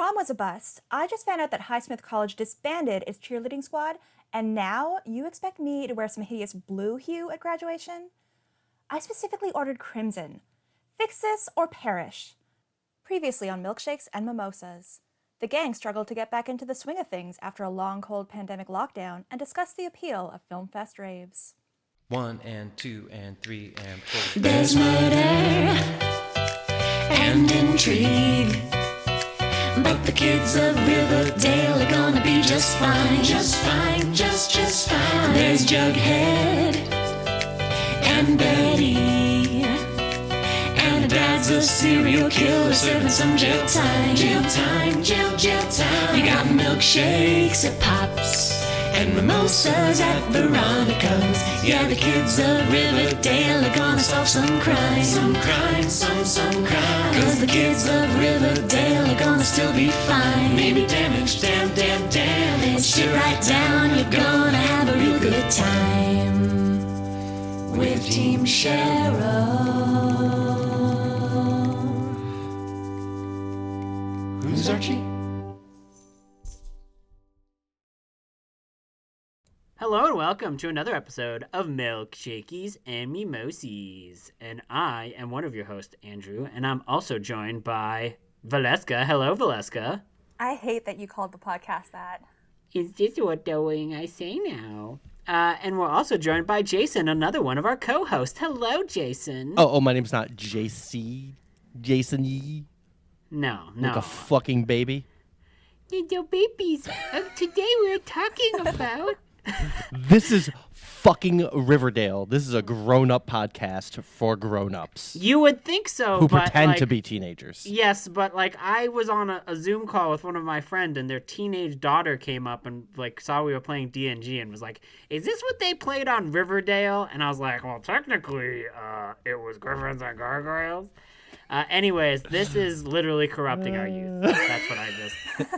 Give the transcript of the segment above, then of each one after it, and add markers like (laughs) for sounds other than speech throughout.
prom was a bust, I just found out that Highsmith College disbanded its cheerleading squad, and now you expect me to wear some hideous blue hue at graduation? I specifically ordered crimson. Fix this or perish. Previously on milkshakes and mimosas. The gang struggled to get back into the swing of things after a long, cold pandemic lockdown and discussed the appeal of film fest raves. One and two and three and four. There's murder and intrigue. But the kids of Riverdale are gonna be just fine. Just fine, just, just fine. There's Jughead and Betty. And dad's a serial killer serving some jail time. Jail time, jail, jail time. You got milkshakes at Pops and mimosas at Veronica's. Yeah, the kids of Riverdale are gonna solve some crime. Some crime, some, some crime. Cause the kids of Riverdale are gonna still be fine. Maybe damaged, damn, damn, damn. Sit right down, you're gonna have a real good time with Team Cheryl. Who's Archie? Hello and welcome to another episode of Milkshakies and Mimosies. And I am one of your hosts, Andrew, and I'm also joined by Valeska. Hello, Valeska. I hate that you called the podcast that. Is this what doing I say now? Uh, and we're also joined by Jason, another one of our co-hosts. Hello, Jason. Oh, oh, my name's not JC. Jason Yee. No, no. Like a fucking baby. Little babies. Uh, today we're talking (laughs) about This is fucking Riverdale. This is a grown up podcast for grown ups You would think so, who pretend to be teenagers. Yes, but like I was on a, a Zoom call with one of my friends, and their teenage daughter came up and like saw we were playing D and G, and was like, "Is this what they played on Riverdale?" And I was like, "Well, technically, uh, it was Griffins and Gargoyles." Uh, anyways, this is literally corrupting our youth. That's what I just.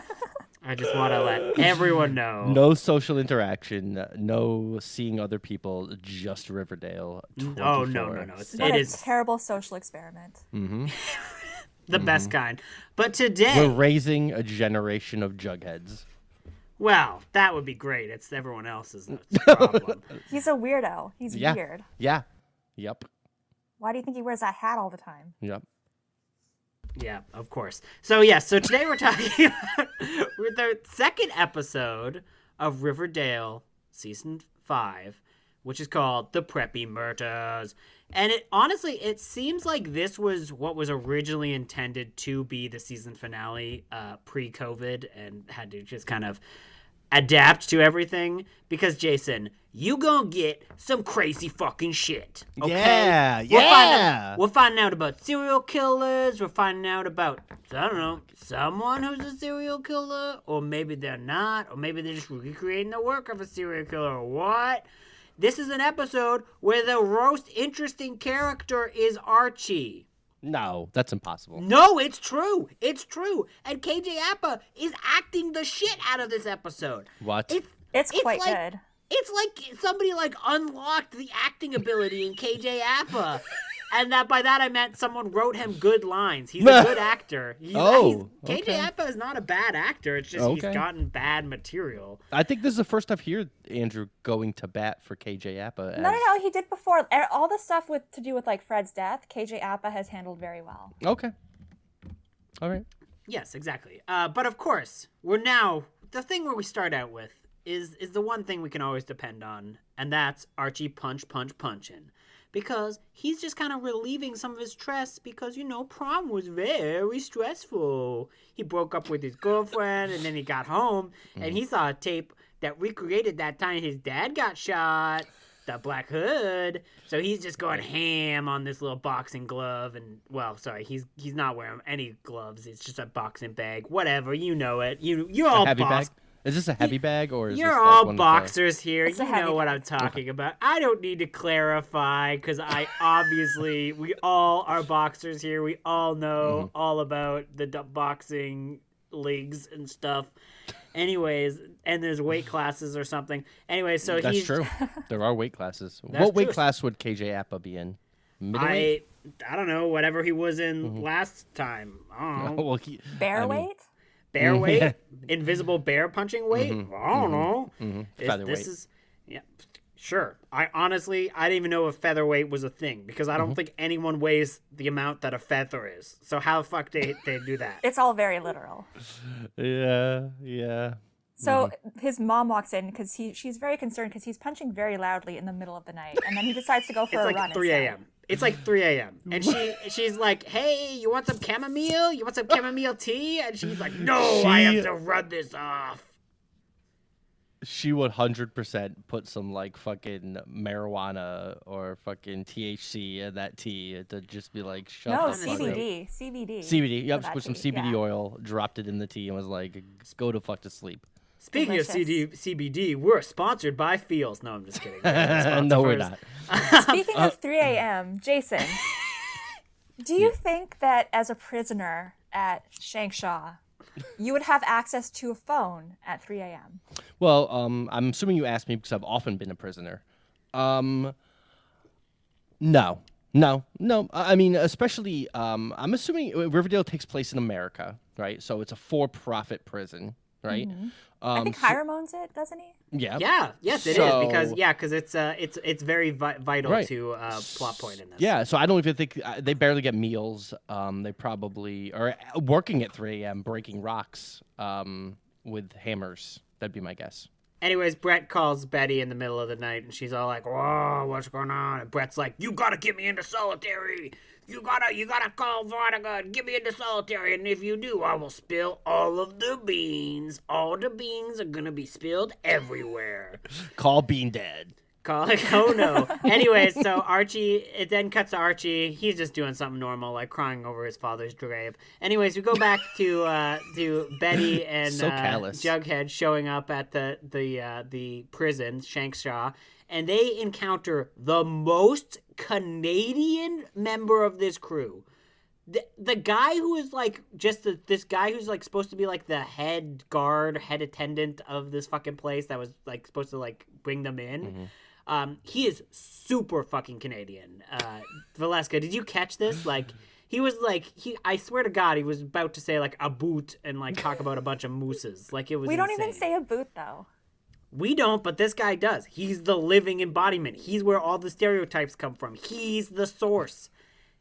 I just want to let everyone (laughs) know. No social interaction, no seeing other people, just Riverdale. Oh no no no! It's, What it a is terrible social experiment. Mm-hmm. (laughs) the best kind. But today We're raising a generation of jugheads. well, that would be great. It's everyone else's (laughs) problem. He's a weirdo. He's Yeah. weird. Yeah. Yep. Why do you think he wears that hat all the time? Yep. Yeah, of course. So yeah, so today we're talking (laughs) about with the second episode of Riverdale season five, which is called The Preppy Murders. And it honestly it seems like this was what was originally intended to be the season finale uh pre-COVID and had to just kind of adapt to everything because Jason, you gonna get some crazy fucking shit. Okay? Yeah, We're finding- yeah. we're finding out about serial killers. We're finding out about I don't know someone who's a serial killer, or maybe they're not, or maybe they're just recreating the work of a serial killer. Or what? This is an episode where the most interesting character is Archie. No, that's impossible. No, it's true. It's true. And KJ Apa is acting the shit out of this episode. What? It's It's, It's quite like- good. it's like somebody like unlocked the acting ability in KJ Apa. (laughs) And that by that I meant someone wrote him good lines. He's a (laughs) good actor. He's, Oh, he's, KJ okay. Apa is not a bad actor. It's just he's gotten bad material. I think this is the first I've heard Andrew going to bat for KJ Apa. No, no, no. He did before. Er, All the stuff with to do with like Fred's death, KJ Apa has handled very well. Okay. All right. Yes, exactly. Uh, but of course, we're now the thing where we start out with is is the one thing we can always depend on, and that's Archie punch punch punching. Because he's just kind of relieving some of his stress because you know prom was very stressful. He broke up with his girlfriend and then he got home and mm-hmm. he saw a tape that recreated that time his dad got shot, the Black Hood. So he's just going ham on this little boxing glove and well, sorry, he's he's not wearing any gloves. It's just a boxing bag. Whatever, you know it. You you're all box- bag? Is this a heavy bag or is You're this like all one of the- boxers here. It's You heavy know what bag. I'm talking about. I don't need to clarify because I (laughs) obviously we all are boxers here. We all know Mm-hmm. all about the d- boxing leagues and stuff. Anyways, and there's weight classes or something. Anyway, so That's he's true. (laughs) There are weight classes. That's what weight class would KJ Apa be in? Middleweight? I I don't know whatever he was in Mm-hmm. last time. I don't (laughs) know. well, he, Bear I mean, weight? Bear Mhm. weight, (laughs) invisible bear punching weight. Mm-hmm. I don't know. This- Featherweight. This is yeah, sure. I honestly I didn't even know if featherweight was a thing because I don't Mm-hmm. think anyone weighs the amount that a feather is. So how the fuck they they do that? (laughs) It's all very literal. Yeah, yeah. So his mom walks in because he she's very concerned because he's punching very loudly in the middle of the night, and then he decides to go (laughs) for It's a like run. 3 a.m. It's like 3 a.m. And she (laughs) she's like, "Hey, you want some chamomile? You want some uh, chamomile tea?" And she's like, "No, I have to run this off." She would hundred percent put some like fucking marijuana or fucking THC in that tea to just be like, shut No the fuck up. CBD, CBD. CBD. for Yep, that put some tea, CBD yeah. oil, dropped it in the tea, and was like, "Go to fuck to sleep." Speaking of CD, CBD, we're sponsored by Feals. No, I'm just kidding. (laughs) no, we're not. (laughs) Speaking of 3 a.m., Jason, do you think that as a prisoner at Shankshaw, you would have access to a phone at 3 a.m.? Well, um, I'm assuming you asked me because I've often been a prisoner. Um, no, no, no. I I mean, especially, um, I'm assuming Riverdale takes place in America, right? So it's a for-profit prison, right? I Um, think so- Hiram owns it, doesn't he? yeah, Yeah, yes, it is because yeah, because it's uh, it's it's very vi- vital Right. to uh, plot point in this. Yeah, so I don't even think uh, they barely get meals. Um, they probably are working at 3 a.m. breaking rocks um, with hammers. That'd be my guess. Anyways, Brett calls Betty in the middle of the night, and she's all like, "Whoa, what's going on?" And Brett's like, "You gotta get me into solitary. You gotta, you gotta call Veronica and get me into solitary. And if you do, I will spill all of the beans. All the beans are gonna be spilled everywhere." (laughs) Call Bean Dad. Call it. (laughs) Oh no. (laughs) Anyways, so Archie. It then cuts to Archie. He's just doing something normal, like crying over his father's grave. Anyways, we go back to uh, to Betty and So uh. Jughead showing up at the the uh, the prison, Shankshaw, and they encounter the most Canadian member of this crew. The, the guy who is like just the, this guy who's like supposed to be like the head guard, head attendant of this fucking place that was like supposed to like bring them in. Mm-hmm. Um, he is super fucking Canadian. Uh, Valeska, did you catch this? Like, he was like, he. I swear to God, he was about to say like a boot and like talk about a bunch of mooses. Like it was. We don't even say a boot, though. We don't, but this guy does. He's the living embodiment. He's where all the stereotypes come from. He's the source.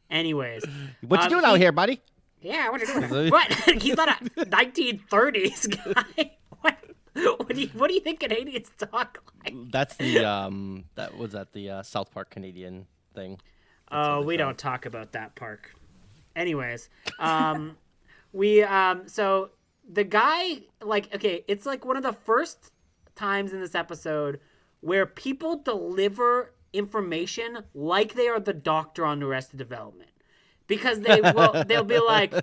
Anyways, (clears throat) What you um, doing out here, buddy? Yeah, what are you doing? (laughs) what? (laughs) He's not a 1930s guy. (laughs) What? What do you What do you think Canadians talk like? That's the um. That was that the uh, South Park Canadian thing. Oh, we don't talk about that park. Anyways, um, we um, so the guy like okay, it's like one of the first times in this episode where people deliver information like they are the doctor on Arrested Development. Because they will, (laughs) they'll be like,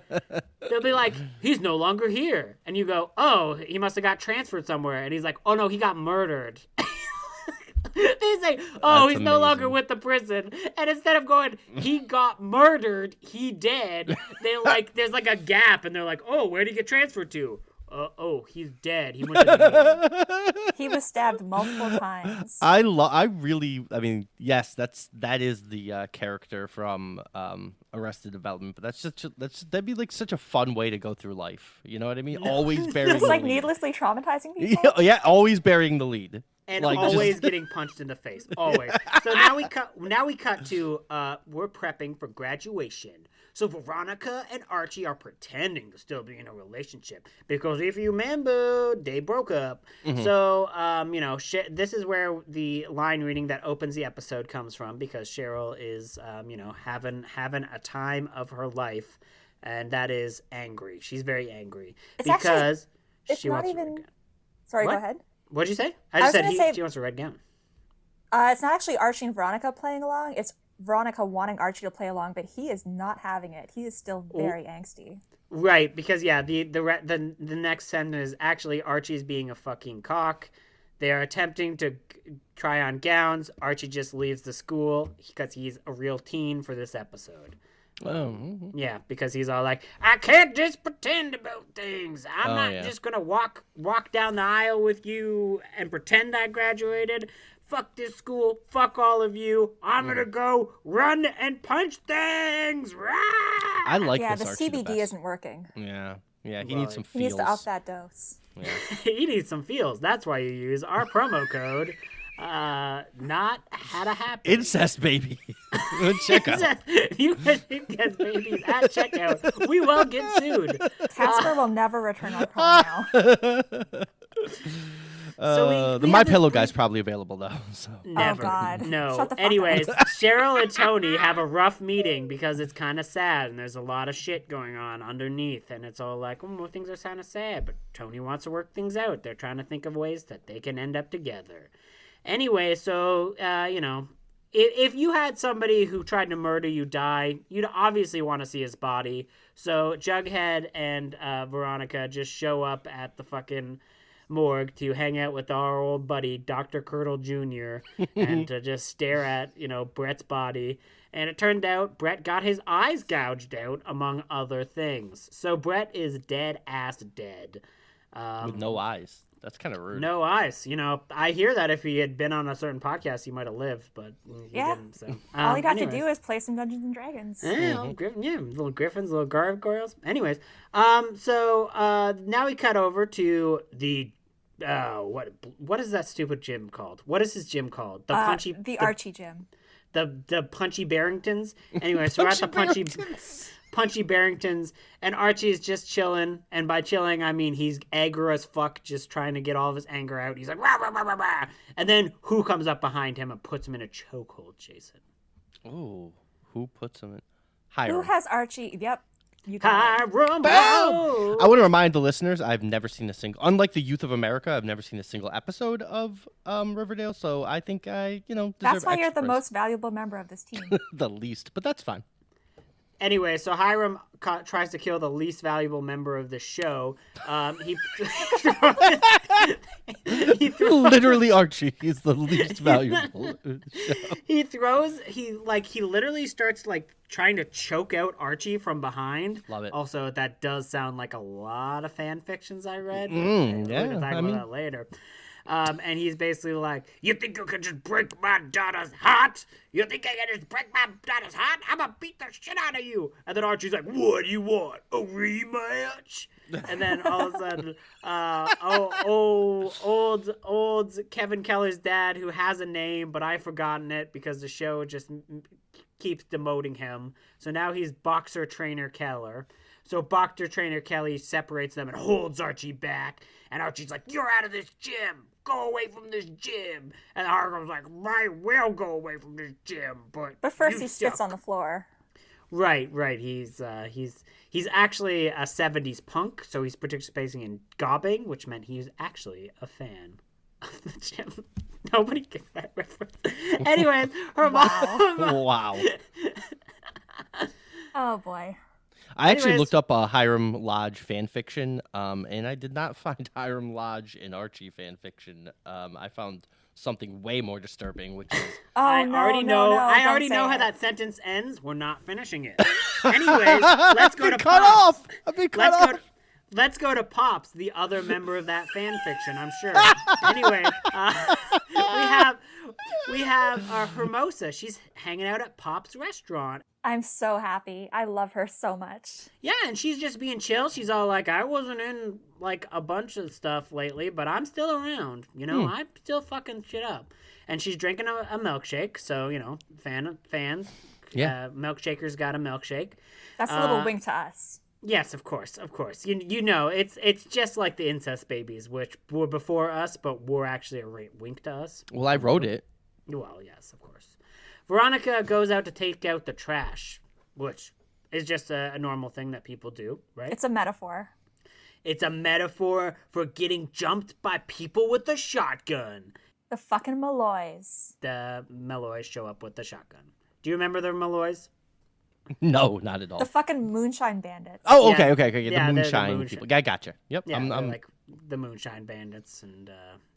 they'll be like, he's no longer here, and you go, oh, he must have got transferred somewhere, and he's like, oh no, he got murdered. (laughs) they say, "Oh, That's he's no longer with the prison," and instead of going, "He got murdered," he dead. They like, there's like a gap, and they're like, "Oh, where did he get transferred to?" Uh, oh, he's dead. He went to. (laughs) He was stabbed multiple times. I love. I really. I mean, yes, that's that is the uh, character from um, Arrested Development, but that's just that's that'd be like such a fun way to go through life. You know what I mean? Always (laughs) burying. Just the like lead. needlessly traumatizing people. (laughs) Yeah, yeah, always burying the lead. And Like, just- always getting punched in the face. (laughs) Always. So now we cut. Now we cut to uh, we're prepping for graduation. So Veronica and Archie are pretending to still be in a relationship because if you remember, they broke up. Mm-hmm. So um, you know, Sh- this is where the line reading that opens the episode comes from because Cheryl is um, you know having having a time of her life, and that is angry. She's very angry It's actually- because it's she not wants a red even- Sorry, What? go ahead. What'd you say? I just said he, say- she wants a red gown. Uh, it's not actually Archie and Veronica playing along. It's Veronica wanting Archie to play along, but he is not having it. He is still very angsty. Right, because yeah, the the re- the the next sentence is actually Archie's being a fucking cock. They are attempting to g- try on gowns. Archie just leaves the school because he's a real teen for this episode. Oh. Yeah, because he's all like, I can't just pretend about things. I'm Oh, not yeah. just gonna walk walk down the aisle with you and pretend I graduated. Fuck this school. Fuck all of you. I'm gonna Mm. go run and punch things. Rah! I like yeah, this the CBD best. isn't working. Yeah, Yeah, he Well, needs some He needs to up that dose. Yeah. (laughs) he needs some feels. That's why you use our promo code. (laughs) Uh, not had a happy Incest baby. Check out. if you guys get babies at checkout, we will get sued. Casper will never return our call now. (laughs) So we- Uh, the we My have this- Pillow guy's probably available though. (laughs) So Never. God. No. Shut the fuck up. Anyways, (laughs) Cheryl and Tony have a rough meeting because it's kind of sad and there's a lot of shit going on underneath. And it's all like, oh, things are kind of sad. But Tony wants to work things out. They're trying to think of ways that they can end up together. Anyway, so, uh, you know, if, if you had somebody who tried to murder you die, you'd obviously want to see his body. So Jughead and uh, Veronica just show up at the fucking morgue to hang out with our old buddy Dr. Curdle Jr. (laughs) and to just stare at, you know, Brett's body. And it turned out Brett got his eyes gouged out, among other things. So Brett is dead ass dead. Um, with no eyes. That's kind of rude. no eyes. You know, I hear that if he had been on a certain podcast, he might have lived, but he Yeah. didn't. So All Um, he'd have to do is play some Dungeons and Dragons. Yeah, little griffin, yeah, little griffins, little gargoyles. Anyways, um, so uh, now we cut over to the uh, what what is that stupid gym called? What is his gym called? The Uh, punchy, the Archie Gym. the the punchy Barringtons. (laughs) Anyway, so we're at the punchy punchy Barringtons, and Archie is just chilling. And by chilling, I mean he's aggro as fuck, just trying to get all of his anger out. He's like, rah, rah, rah, rah, rah. and then who comes up behind him and puts him in a chokehold? Jason. Ooh, who puts him in? Who has Archie? Yep. You. Hiram Boom! I want to remind the listeners I've never seen a single, unlike the youth of America, I've never seen a single episode of um, Riverdale. So I think I, you know, That's deserve why you're the most valuable member of this team. (laughs) the least, but that's fine. Anyway, so Hiram ca- tries to kill the least valuable member of the show. Um, he (laughs) he, throws, Literally, Archie is the least (laughs) valuable. he throws he like he literally starts like trying to choke out Archie from behind. Love it. Also, that does sound like a lot of fan fictions I read. but Mm, we're yeah, gonna talk I about mean- that later. Um, and he's basically like, "You think you can just break my daughter's heart? You think I can just break my daughter's heart? I'm gonna beat the shit out of you!" And then Archie's like, "What do you want? A rematch?" And then all of a sudden, uh, oh, oh, old, old Kevin Keller's dad, who has a name, but I've forgotten it because the show just m- keeps demoting him. So now he's boxer trainer Keller. So boxer trainer Kelly separates them and holds Archie back. And Archie's like, "You're out of this gym. Go away from this gym." And Hiram's like, "I will go away from this gym, but But first you he spits on the floor. Right, right. He's uh, he's he's actually a '70s punk, so he's participating in gobbing, which meant he's actually a fan of the gym. (laughs) Nobody gets that reference. Anyways, her mom. wow. (laughs) (laughs) Oh boy. I actually looked up a Hiram Lodge fan fiction, um, and I did not (laughs) find Hiram Lodge in Archie fan fiction. Um, I found something way more disturbing, which is (laughs) Oh I no, already no, know. no, I already say know how that sentence ends. We're not finishing it. (laughs) Anyways, let's go to cut Pops. off. I've been cut Let's off. go. To, let's go to Pops, the other member of that fan fiction. I'm sure. (laughs) anyway, uh, (laughs) we have we have uh, Hermosa. She's hanging out at Pop's restaurant. I'm so happy. I love her so much. Yeah, and she's just being chill. She's all like, I wasn't in like a bunch of stuff lately, but I'm still around. You know, I'm still fucking shit up. And she's drinking a, a milkshake, so you know, fan fans. Yeah. Uh, milkshaker's got a milkshake. That's a little Uh, wink to us. Yes, of course, of course. You you know, it's it's just like the incest babies, which were before us, but were actually a right wink to us. Well, I wrote it. Well, yes, of course. Veronica goes out to take out the trash, which is just a, a normal thing that people do, right? It's a metaphor. It's a metaphor for getting jumped by people with a shotgun. The fucking Malloys. The Malloys show up with the shotgun. Do you remember the Malloys? (laughs) No, not at all. The fucking Moonshine Bandits. oh, Yeah. okay, okay, okay. Yeah, The they're the moonshine moonshine- people. Yeah, I gotcha. Yep. Yeah, I'm, they're I'm, like the Moonshine Bandits, and uh,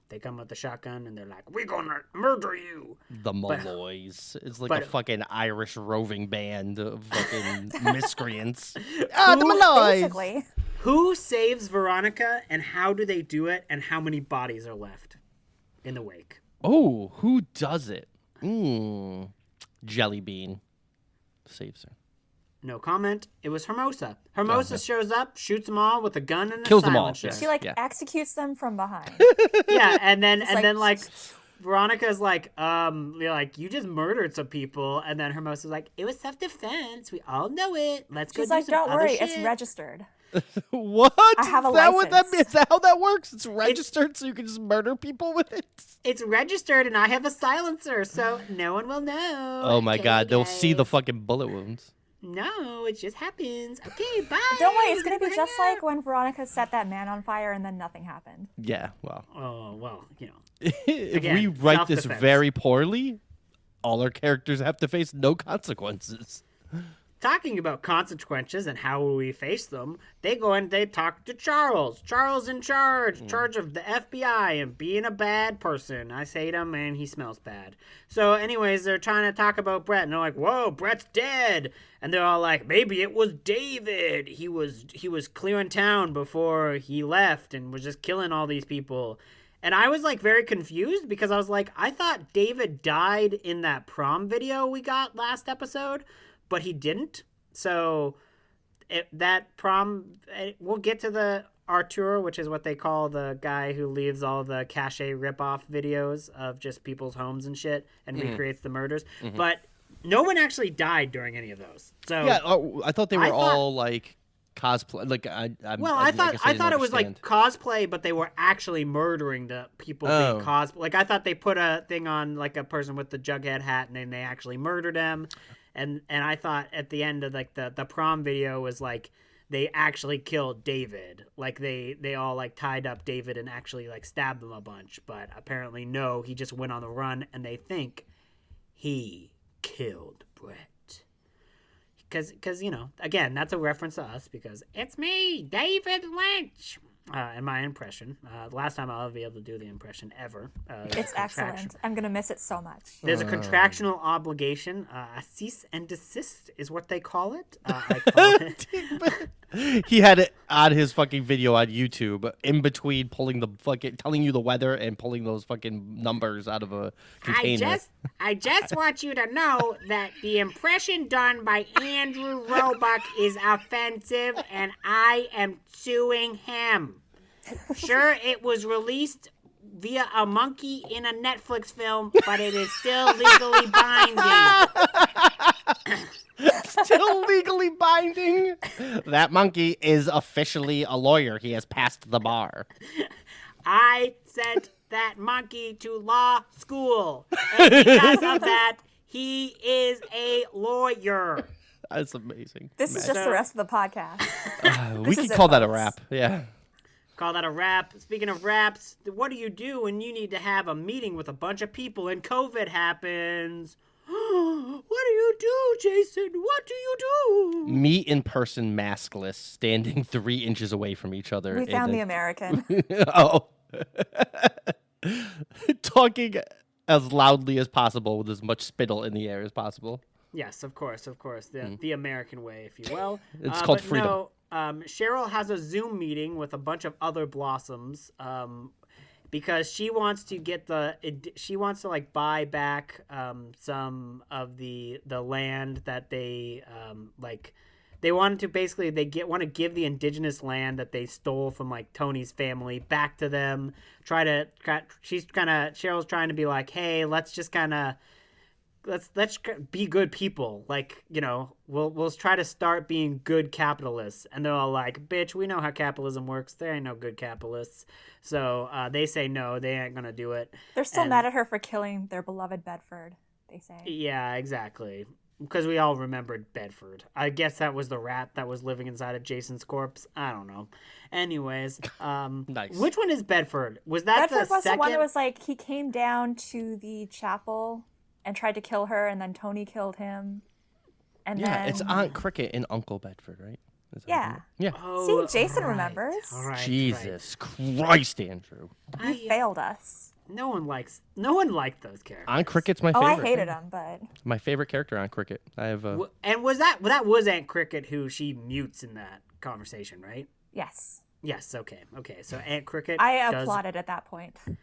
they come with the shotgun, and they're like, "We're gonna murder you." the Malloys. It's like but- a fucking Irish roving band of (laughs) fucking miscreants. (laughs) Ah, the Malloys. Basically. Who saves Veronica, and how do they do it, and how many bodies are left in the wake? Oh, who does it? Mmm. Jelly Bean saves her. No comment. It was Hermosa. Hermosa shows up, shoots them all with a gun and a Kills them all, silencer. yes. She like Yeah. executes them from behind. (laughs) yeah, and then and like- then like (laughs) Veronica's like, um, you're like you just murdered some people, and then Hermosa's like, it was self defense. We all know it. Let's go She's do like, some don't other worry, it's shit." registered. (laughs) What? I have a is that what that license. is that how that works? It's registered so you can just murder people with it. It's registered, and I have a silencer, so no one will know. Oh my Okay, god, they'll see the guys. fucking bullet wounds. No, it just happens. Okay, (laughs) bye. Don't worry, it's gonna be just out. like when Veronica set that man on fire and then nothing happened. Yeah, well. Oh well, you know. (laughs) if Again, we write this very poorly, all our characters have to face no consequences. (laughs) talking about consequences and how we face them, they go and they talk to Charles. Charles in charge, hmm. charge of the FBI and being a bad person. I hate him and he smells bad. So, anyways, they're trying to talk about Brett and they're like, "Whoa, Brett's dead!" And they're all like, "Maybe it was David. He was he was clearing town before he left and was just killing all these people." And I was like very confused because I was like, I thought David died in that prom video we got last episode, but he didn't. So it, that prom, eh, we'll get to the Auteur, which is what they call the guy who leaves all the Caché ripoff videos of just people's homes and shit and recreates the murders. But no one actually died during any of those. So Yeah, oh, I thought they were thought- all like cosplay. Like I, I'm, Well, I, I thought I, didn't thought it was like cosplay, but they were actually murdering the people Oh. being cosplay. Like I thought they put a thing on like a person with the Jughead hat, and then they actually murdered him. And and I thought at the end of like the the prom video was like they actually killed David. Like they they all like tied up David and actually like stabbed him a bunch. But apparently no, he just went on the run, and they think he killed Brett. Because, cause, you know, again, that's a reference to us because it's me, David Lynch. Uh, and my impression. Uh, the last time I'll ever be able to do the impression ever. Uh, It's a excellent. I'm gonna miss it so much. There's a contractual obligation. Uh, a cease and desist is what they call it. Uh, I (laughs) call it. (laughs) he had it on his fucking video on YouTube in between pulling the fucking telling you the weather and pulling those fucking numbers out of a container. I just, I just (laughs) want you to know that the impression done by Andrew Roebuck is offensive, and I am suing him. Sure, it was released via a monkey in a Netflix film, but it is still legally binding. (laughs) Still legally binding. That monkey is officially a lawyer. He has passed the bar. I sent that monkey to law school, and because of that, he is a lawyer. That's amazing. This is just the rest of the podcast. Uh, we could is it, call that a wrap. Yeah. Call that a wrap. Speaking of raps, what do you do when you need to have a meeting with a bunch of people and COVID happens? (gasps) what do you do, Jason? What do you do? Meet in person, maskless, standing (laughs) three inches away from each other. We found a- the American. (laughs) oh. (laughs) Talking as loudly as possible with as much spittle in the air as possible. Yes, of course, of course. The the American way, if you will. (laughs) It's Uh, called freedom. No, um, Cheryl has a Zoom meeting with a bunch of other blossoms. Um, because she wants to get the she wants to like buy back um, some of the the land that they um, like they wanted to basically they get want to give the indigenous land that they stole from like Tony's family back to them try to she's kind of Cheryl's trying to be like hey let's just kind of let's let's be good people. Like you know we'll we'll try to start being good capitalists. And they're all like bitch we know how capitalism works. There ain't no good capitalists. So uh, they say no they ain't gonna do it. They're still And- mad at her for killing their beloved Bedford. They say. yeah exactly. Because we all remembered bedford. I guess that was the rat that was living inside of jason's corpse. I don't know. Anyways (laughs) um Nice. which one is bedford? Was that Bedford the was second the one that was like he came down to the chapel and tried to kill her, and then Tony killed him. And Yeah, then it's Aunt Cricket and Uncle Bedford, right? Is Yeah. right? Yeah. oh, See, Jason all right, remembers. all right, Jesus Christ, Andrew. You I- failed us. no one likes no one liked those characters Aunt Cricket's my favorite. Oh. I hated him, but My favorite character, Aunt Cricket. I have uh, a. W- And was that well, that was Aunt Cricket who she mutes in that conversation, right? yes, Yes. Okay. Okay. So Aunt Cricket. I does, applauded at that point That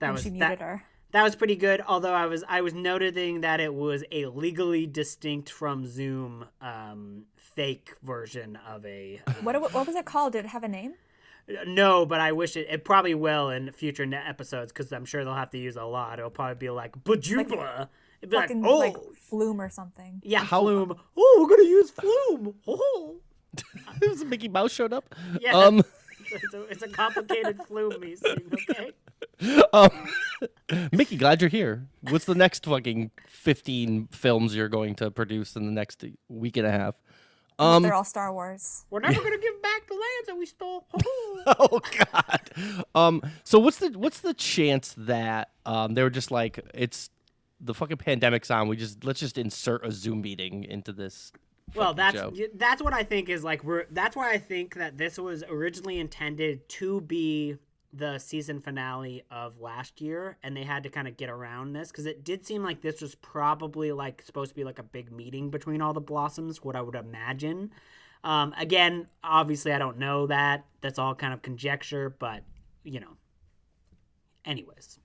when was she muted that, her. That was pretty good. Although I was I was noting that it was a legally distinct from Zoom um, fake version of a. What, what was it called? Did it have a name? No, but I wish it. It probably will in future net episodes because I'm sure they'll have to use a lot. It'll probably be like Bajuba. It'd be like, Fucking oh, like Flume or something. yeah, How- Flume. Oh, we're gonna use Flume. Oh, it was Mickey Mouse showed up. Yeah. Um, (laughs) it's a, it's a complicated Flume me. Okay. um, (laughs) Mickey, glad you're here. What's the next fucking 15 films you're going to produce in the next week and a half? Um, They're all Star Wars. We're never gonna give back the lands that we stole. (laughs) Oh. oh god. Um so what's the what's the chance that um they were just like it's the fucking pandemic's on, we just let's just insert a Zoom meeting into this Well, that's show. that's what I think is like we're that's why I think that this was originally intended to be the season finale of last year and they had to kind of get around this cuz it did seem like this was probably like supposed to be like a big meeting between all the blossoms, what I would imagine. Um again, obviously I don't know that. That's all kind of conjecture, but you know. Anyways.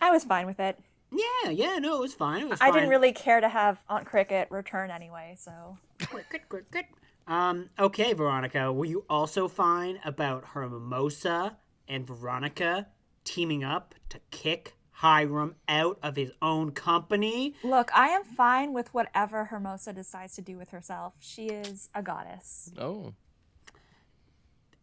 I was fine with it. Yeah, yeah, no, it was fine. It was I fine. didn't really care to have Aunt Cricket return anyway, so. Good, good, good, good. Um, okay, Veronica, were you also fine about Hermosa and Veronica teaming up to kick Hiram out of his own company? Look, I am fine with whatever Hermosa decides to do with herself. She is a goddess. Oh.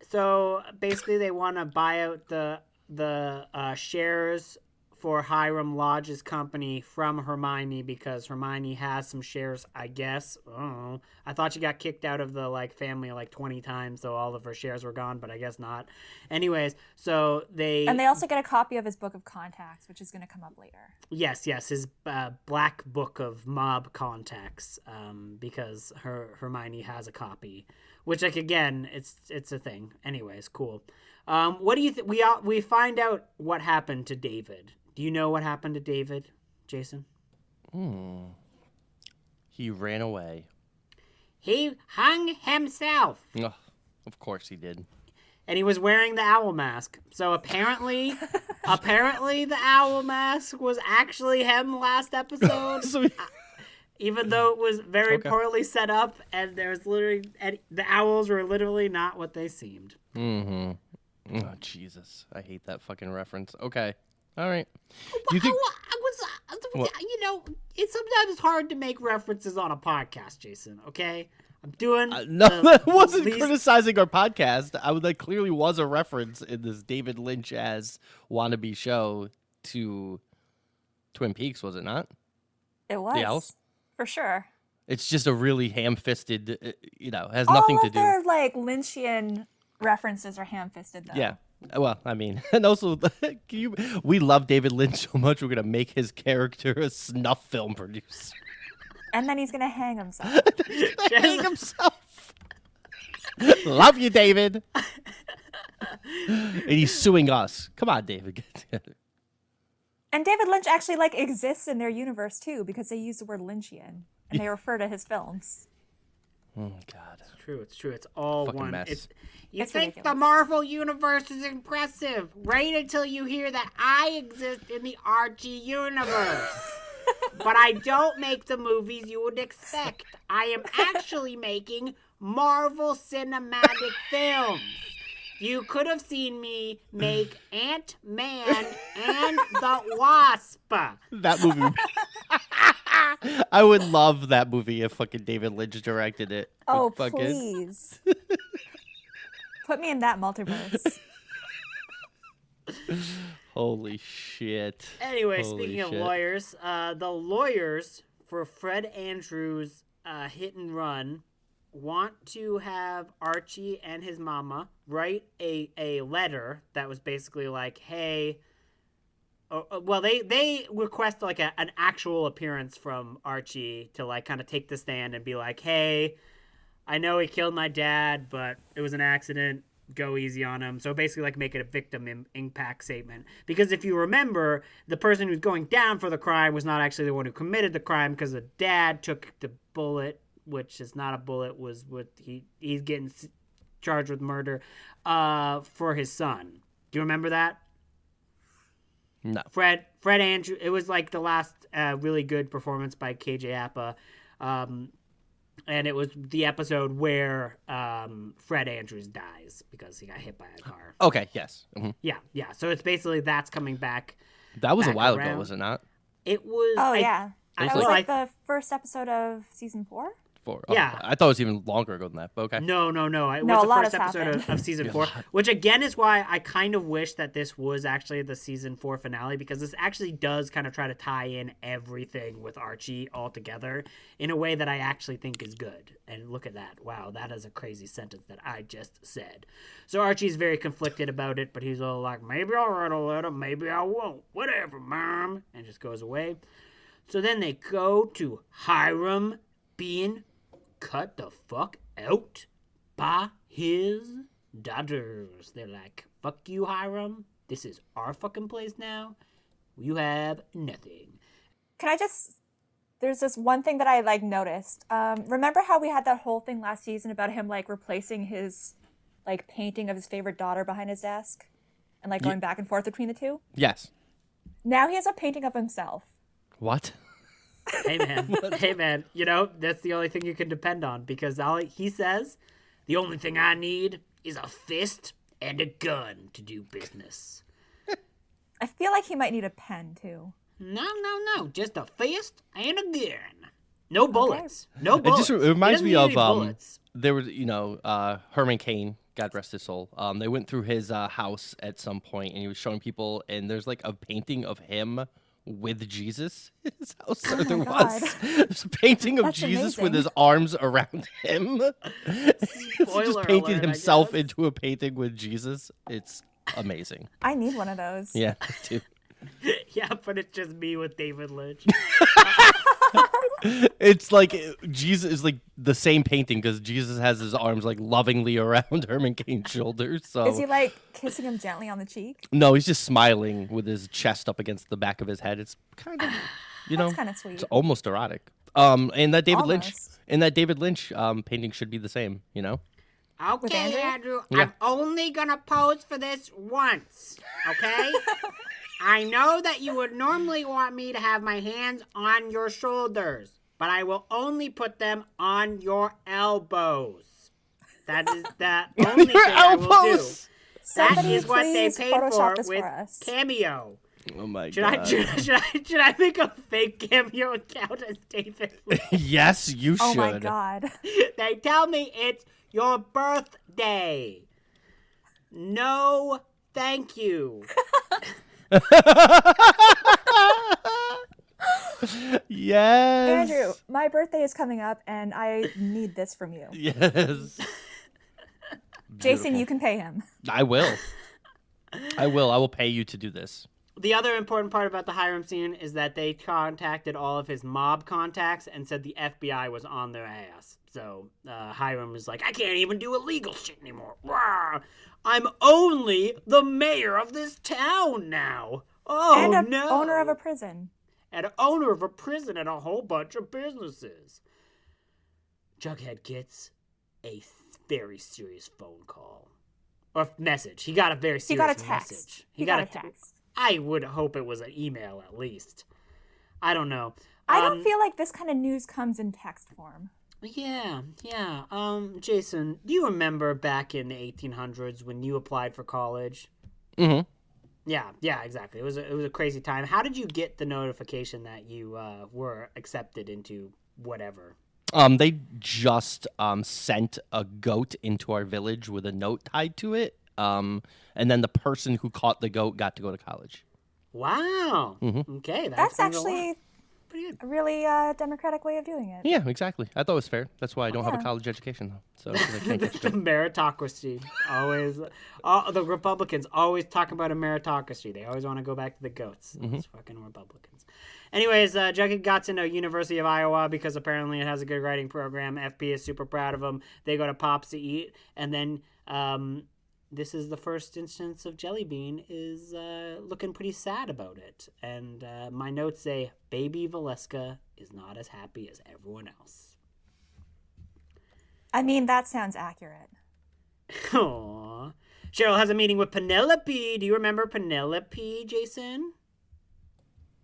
So basically, they want to buy out the the uh, shares for Hiram Lodge's company from Hermione because Hermione has some shares, I guess. I. I thought she got kicked out of the like family like twenty times, so all of her shares were gone, but I guess not. Anyways, so they And they also get a copy of his book of contacts, which is going to come up later. Yes, yes, his uh, black book of mob contacts, um, because her Hermione has a copy, which like again, it's it's a thing. Anyways, cool. Um, what do you think? We all, we find out what happened to David. Do you know what happened to David, Jason? He ran away. He hung himself, Ugh, of course he did. and he was wearing the owl mask. So apparently, (laughs) apparently the owl mask was actually him last episode. (laughs) So he- even though it was very Okay. poorly set up and there's literally and the owls were literally not what they seemed mm-hmm. Oh Jesus. I hate that fucking reference. Okay. All right. Do you think I, I was, you know it's sometimes it's hard to make references on a podcast jason okay i'm doing Uh, no, (laughs) the that wasn't least- criticizing our podcast. I would that clearly was a reference in this David Lynch as wannabe show to Twin Peaks, was it not? It was. owls? For sure. It's just a really ham-fisted, uh, you know, has All nothing of to do. their like Lynchian references are ham-fisted though. Yeah. Well, I mean, (laughs) and also, (laughs) can you, we love David Lynch so much, we're gonna make his character a snuff film producer. And then he's gonna hang himself. (laughs) Hang himself. love you, David. and he's suing us. Come on, David. Get together. and David Lynch actually like exists in their universe too because they use the word Lynchian and they refer to his films. Oh God. It's true it's true it's all Fucking one mess. it's you It's think the marvel universe is impressive right until you hear that i exist in the archie universe (laughs) but I don't make the movies you would expect. I am actually making Marvel Cinematic (laughs) Films. You could have seen me make Ant Man and the (laughs) Wasp. That movie. Would (laughs) be- I would love that movie if fucking David Lynch directed it. (laughs) Oh fucking- please. (laughs) Put me in that multiverse. Holy shit. Anyway, Holy speaking of lawyers, uh, the lawyers for Fred Andrews' uh, hit and run want to have Archie and his mama write a, a letter that was basically like, hey, uh, uh, well, they, they request like a, an actual appearance from Archie to like kind of take the stand and be like, hey, I know he killed my dad, but it was an accident. Go easy on him. So basically, like, make it a victim Im- impact statement. Because if you remember, the person who's going down for the crime was not actually the one who committed the crime because the dad took the bullet, which is not a bullet, was what he he's getting charged with murder uh, for his son. Do you remember that? No. Fred Fred Andrew. It was like the last uh, really good performance by KJ Apa, um, and it was the episode where um, Fred Andrews dies because he got hit by a car. Okay. Yes. hmm Yeah, yeah. So it's basically that's coming back. That was a while around. ago, was it not? It was. Oh I- yeah, I, that was well, like I- the first episode of season four. Four. Oh, Yeah. I thought it was even longer ago than that. But okay. No, no, no. It No, was a the lot first has episode of, of (laughs) season four, which again is why I kind of wish that this was actually the season four finale because this actually does kind of try to tie in everything with Archie all together in a way that I actually think is good. And look at that. Wow, that is a crazy sentence that I just said. So Archie's very conflicted about it, but he's all like, maybe I'll write a letter, maybe I won't. Whatever, mom. And just goes away. So then they go to Hiram being cut the fuck out by his daughters. They're like, fuck you, Hiram. This is our fucking place now. You have nothing. Can I just? There's this one thing that I like noticed. Um, remember how we had that whole thing last season about him like replacing his like painting of his favorite daughter behind his desk, and like going back and forth between the two. Yes. Now he has a painting of himself. What? Hey man, (laughs) hey man, you know, that's the only thing you can depend on because all he says, the only thing I need is a fist and a gun to do business. I feel like he might need a pen too. No, no, no, just a fist and a gun. No bullets. No It bullets. just it He reminds me of um. bullets. There was you know uh Herman Cain, God rest his soul. Um, they went through his uh, house at some point, and he was showing people, and there's like a painting of him with Jesus in his house. or there Oh God. was. (laughs) There's a painting of That's Jesus with his arms around (laughs) him. (laughs) He's Spoiler just painted alert, himself into a painting with Jesus. It's amazing. I need one of those. Yeah, too. Yeah, but it's just me with David Lynch. It's like Jesus is like the same painting because Jesus has his arms like lovingly around (laughs) Herman Cain's shoulders. So Is he like kissing him gently on the cheek? no, he's just smiling with his chest up against the back of his head. It's kind of, (sighs) you know, kind of sweet. it's almost erotic. Um, and that David Lynch, Almost. and that David Lynch um painting should be the same. You know. Okay, Andrew? Andrew, Yeah. I'm only gonna pose for this once, okay? (laughs) I know that you would normally want me to have my hands on your shoulders, but I will only put them on your elbows. That is the (laughs) only thing I will do. elbows! That Somebody is what they please paid Photoshop for with for. Cameo. Oh my Should god. should, I, should, I, should I make a fake Cameo account as David Lynch? (laughs) yes, you oh should. Oh should. my god. (laughs) they tell me it's your birthday. No, thank you. Yes. Andrew, my birthday is coming up and I need this from you. (laughs) Yes. Jason, you can pay him. I will. I will. I will pay you to do this. The other important part about the Hiram scene is that they contacted all of his mob contacts and said the FBI was on their ass. So uh, Hiram is like, I can't even do illegal shit anymore. Rah! I'm only the mayor of this town now. Oh and a no! owner of a prison. and owner of a prison and a whole bunch of businesses. Jughead gets a very serious phone call or message. He got a very serious He got a text. message. He, got, a text. I would hope it was an email at least. I don't know. I Um, don't feel like this kind of news comes in text form. Yeah, yeah. Um, Jason, do you remember back in the 1800s when you applied for college? Mm-hmm. Yeah, yeah, exactly. It was a, it was a crazy time. How did you get the notification that you uh, were accepted into whatever? Um, they just um sent a goat into our village with a note tied to it. Um, and then the person who caught the goat got to go to college. Wow. Mm-hmm. Okay, that That's explains a lot. actually pretty good. a really uh, democratic way of doing it. Yeah, exactly. I thought it was fair. That's why I don't have a college education though. So 'cause I can't (laughs) get the meritocracy always all, the republicans always talk about a meritocracy they always want to go back to the goats Mm-hmm. those fucking republicans anyways uh, jughead got into university of iowa because apparently it has a good writing program fp is super proud of him they go to pops to eat and then um, this is the first instance of jellybean is uh, looking pretty sad about it and uh, my notes say baby valeska is not as happy as everyone else I mean, that sounds accurate. (laughs) Aww. Cheryl has a meeting with Penelope. Do you remember Penelope, Jason?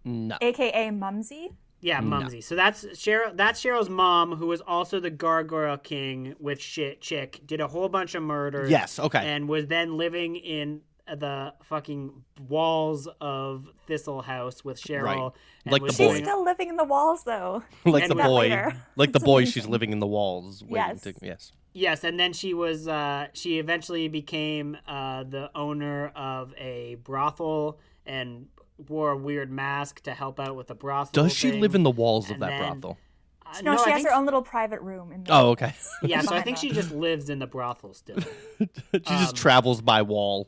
No. AKA Mumsy. Yeah, Mumsy. So that's Cheryl. That's Cheryl's mom, who was also the Gargoyle King with shit chick. Did a whole bunch of murders. Yes, okay. And was then living in the fucking walls of Thistle House with Cheryl. Right. and Like was the boy. She's still living in the walls though. (laughs) like And the boy, like the boy, she's (laughs) living in the walls. Yes. To, yes. Yes, and then she was. Uh, she eventually became uh, the owner of a brothel and wore a weird mask to help out with the brothel. Does she thing. live in the walls of And that then- brothel? Uh, No, I she has think her own little private room. In the Oh, okay. (laughs) Yeah, so I think she just lives in the brothel still. (laughs) she just travels by wall.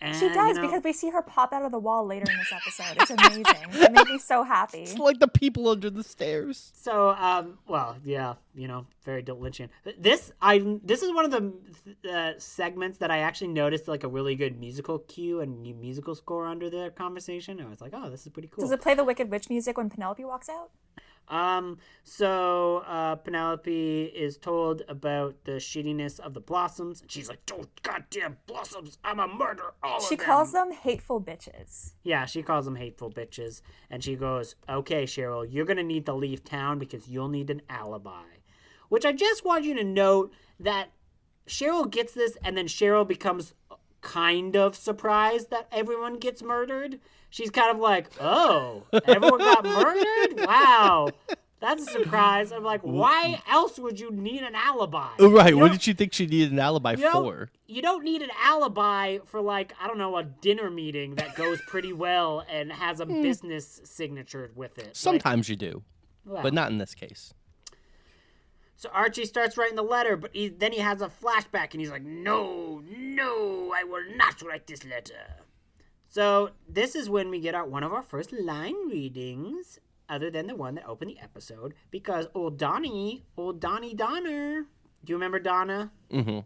And, She you does know, because we see her pop out of the wall later in this episode. It's amazing. it made me so happy. It's like the people under the stairs. So, um, well, yeah, you know, very Lynchian. This, I, this is one of the uh, segments that I actually noticed like a really good musical cue and musical score under the conversation. I was like, oh, this is pretty cool. Does it play the Wicked Witch music when Penelope walks out? Um, so uh, Penelope is told about the shittiness of the blossoms, and she's like, "Don't goddamn blossoms! I'm a murder all She of them." calls them hateful bitches. Yeah, she calls them hateful bitches, and she goes, "Okay, Cheryl, you're gonna need to leave town because you'll need an alibi." Which I just want you to note that Cheryl gets this, and then Cheryl becomes kind of surprised that everyone gets murdered. She's kind of like, "Oh, everyone got murdered? Wow." That's a surprise. I'm like, why else would you need an alibi? Oh, right. You What did she think she needed an alibi you for? you don't need an alibi for like I don't know a dinner meeting that goes pretty well and has a hmm. business signature with it. Like, Sometimes you do, well. but not in this case. So Archie starts writing the letter, but he, then he has a flashback and he's like, "No, no, I will not write this letter." So this is when we get our one of our first line readings, other than the one that opened the episode, because old Donnie, old Donnie Donner, do you remember Donna? Mm-hmm.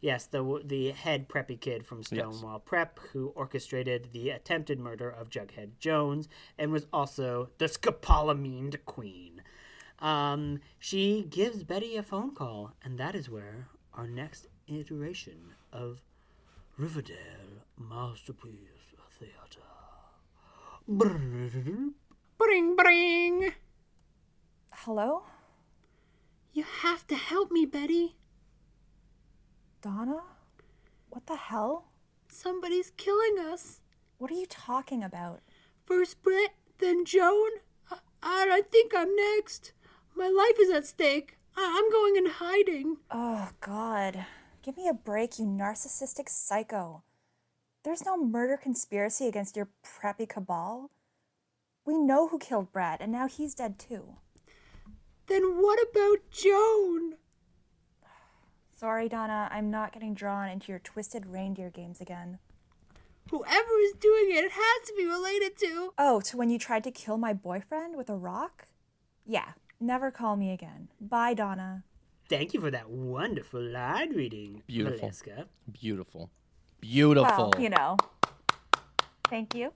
Yes, the the head preppy kid from Stonewall Prep who orchestrated the attempted murder of Jughead Jones and was also the scopolamine queen. Um, she gives Betty a phone call, and that is where our next iteration of Riverdale Masterpiece Theater. Bring, bring. Hello? You have to help me, Betty. Donna? What the hell? Somebody's killing us. What are you talking about? First Brett, then Joan. I, I think I'm next. My life is at stake. I, I'm going in hiding. Oh, God. Give me a break, you narcissistic psycho. There's no murder conspiracy against your preppy cabal. We know who killed Brad, and now he's dead too. Then what about Joan? Sorry, Donna, I'm not getting drawn into your twisted reindeer games again. Whoever is doing it, it has to be related to. Oh, to when you tried to kill my boyfriend with a rock? Yeah, never call me again. Bye, Donna. Thank you for that wonderful line reading, Beautiful. Valeska. Beautiful. Beautiful. Well, you know. Thank you.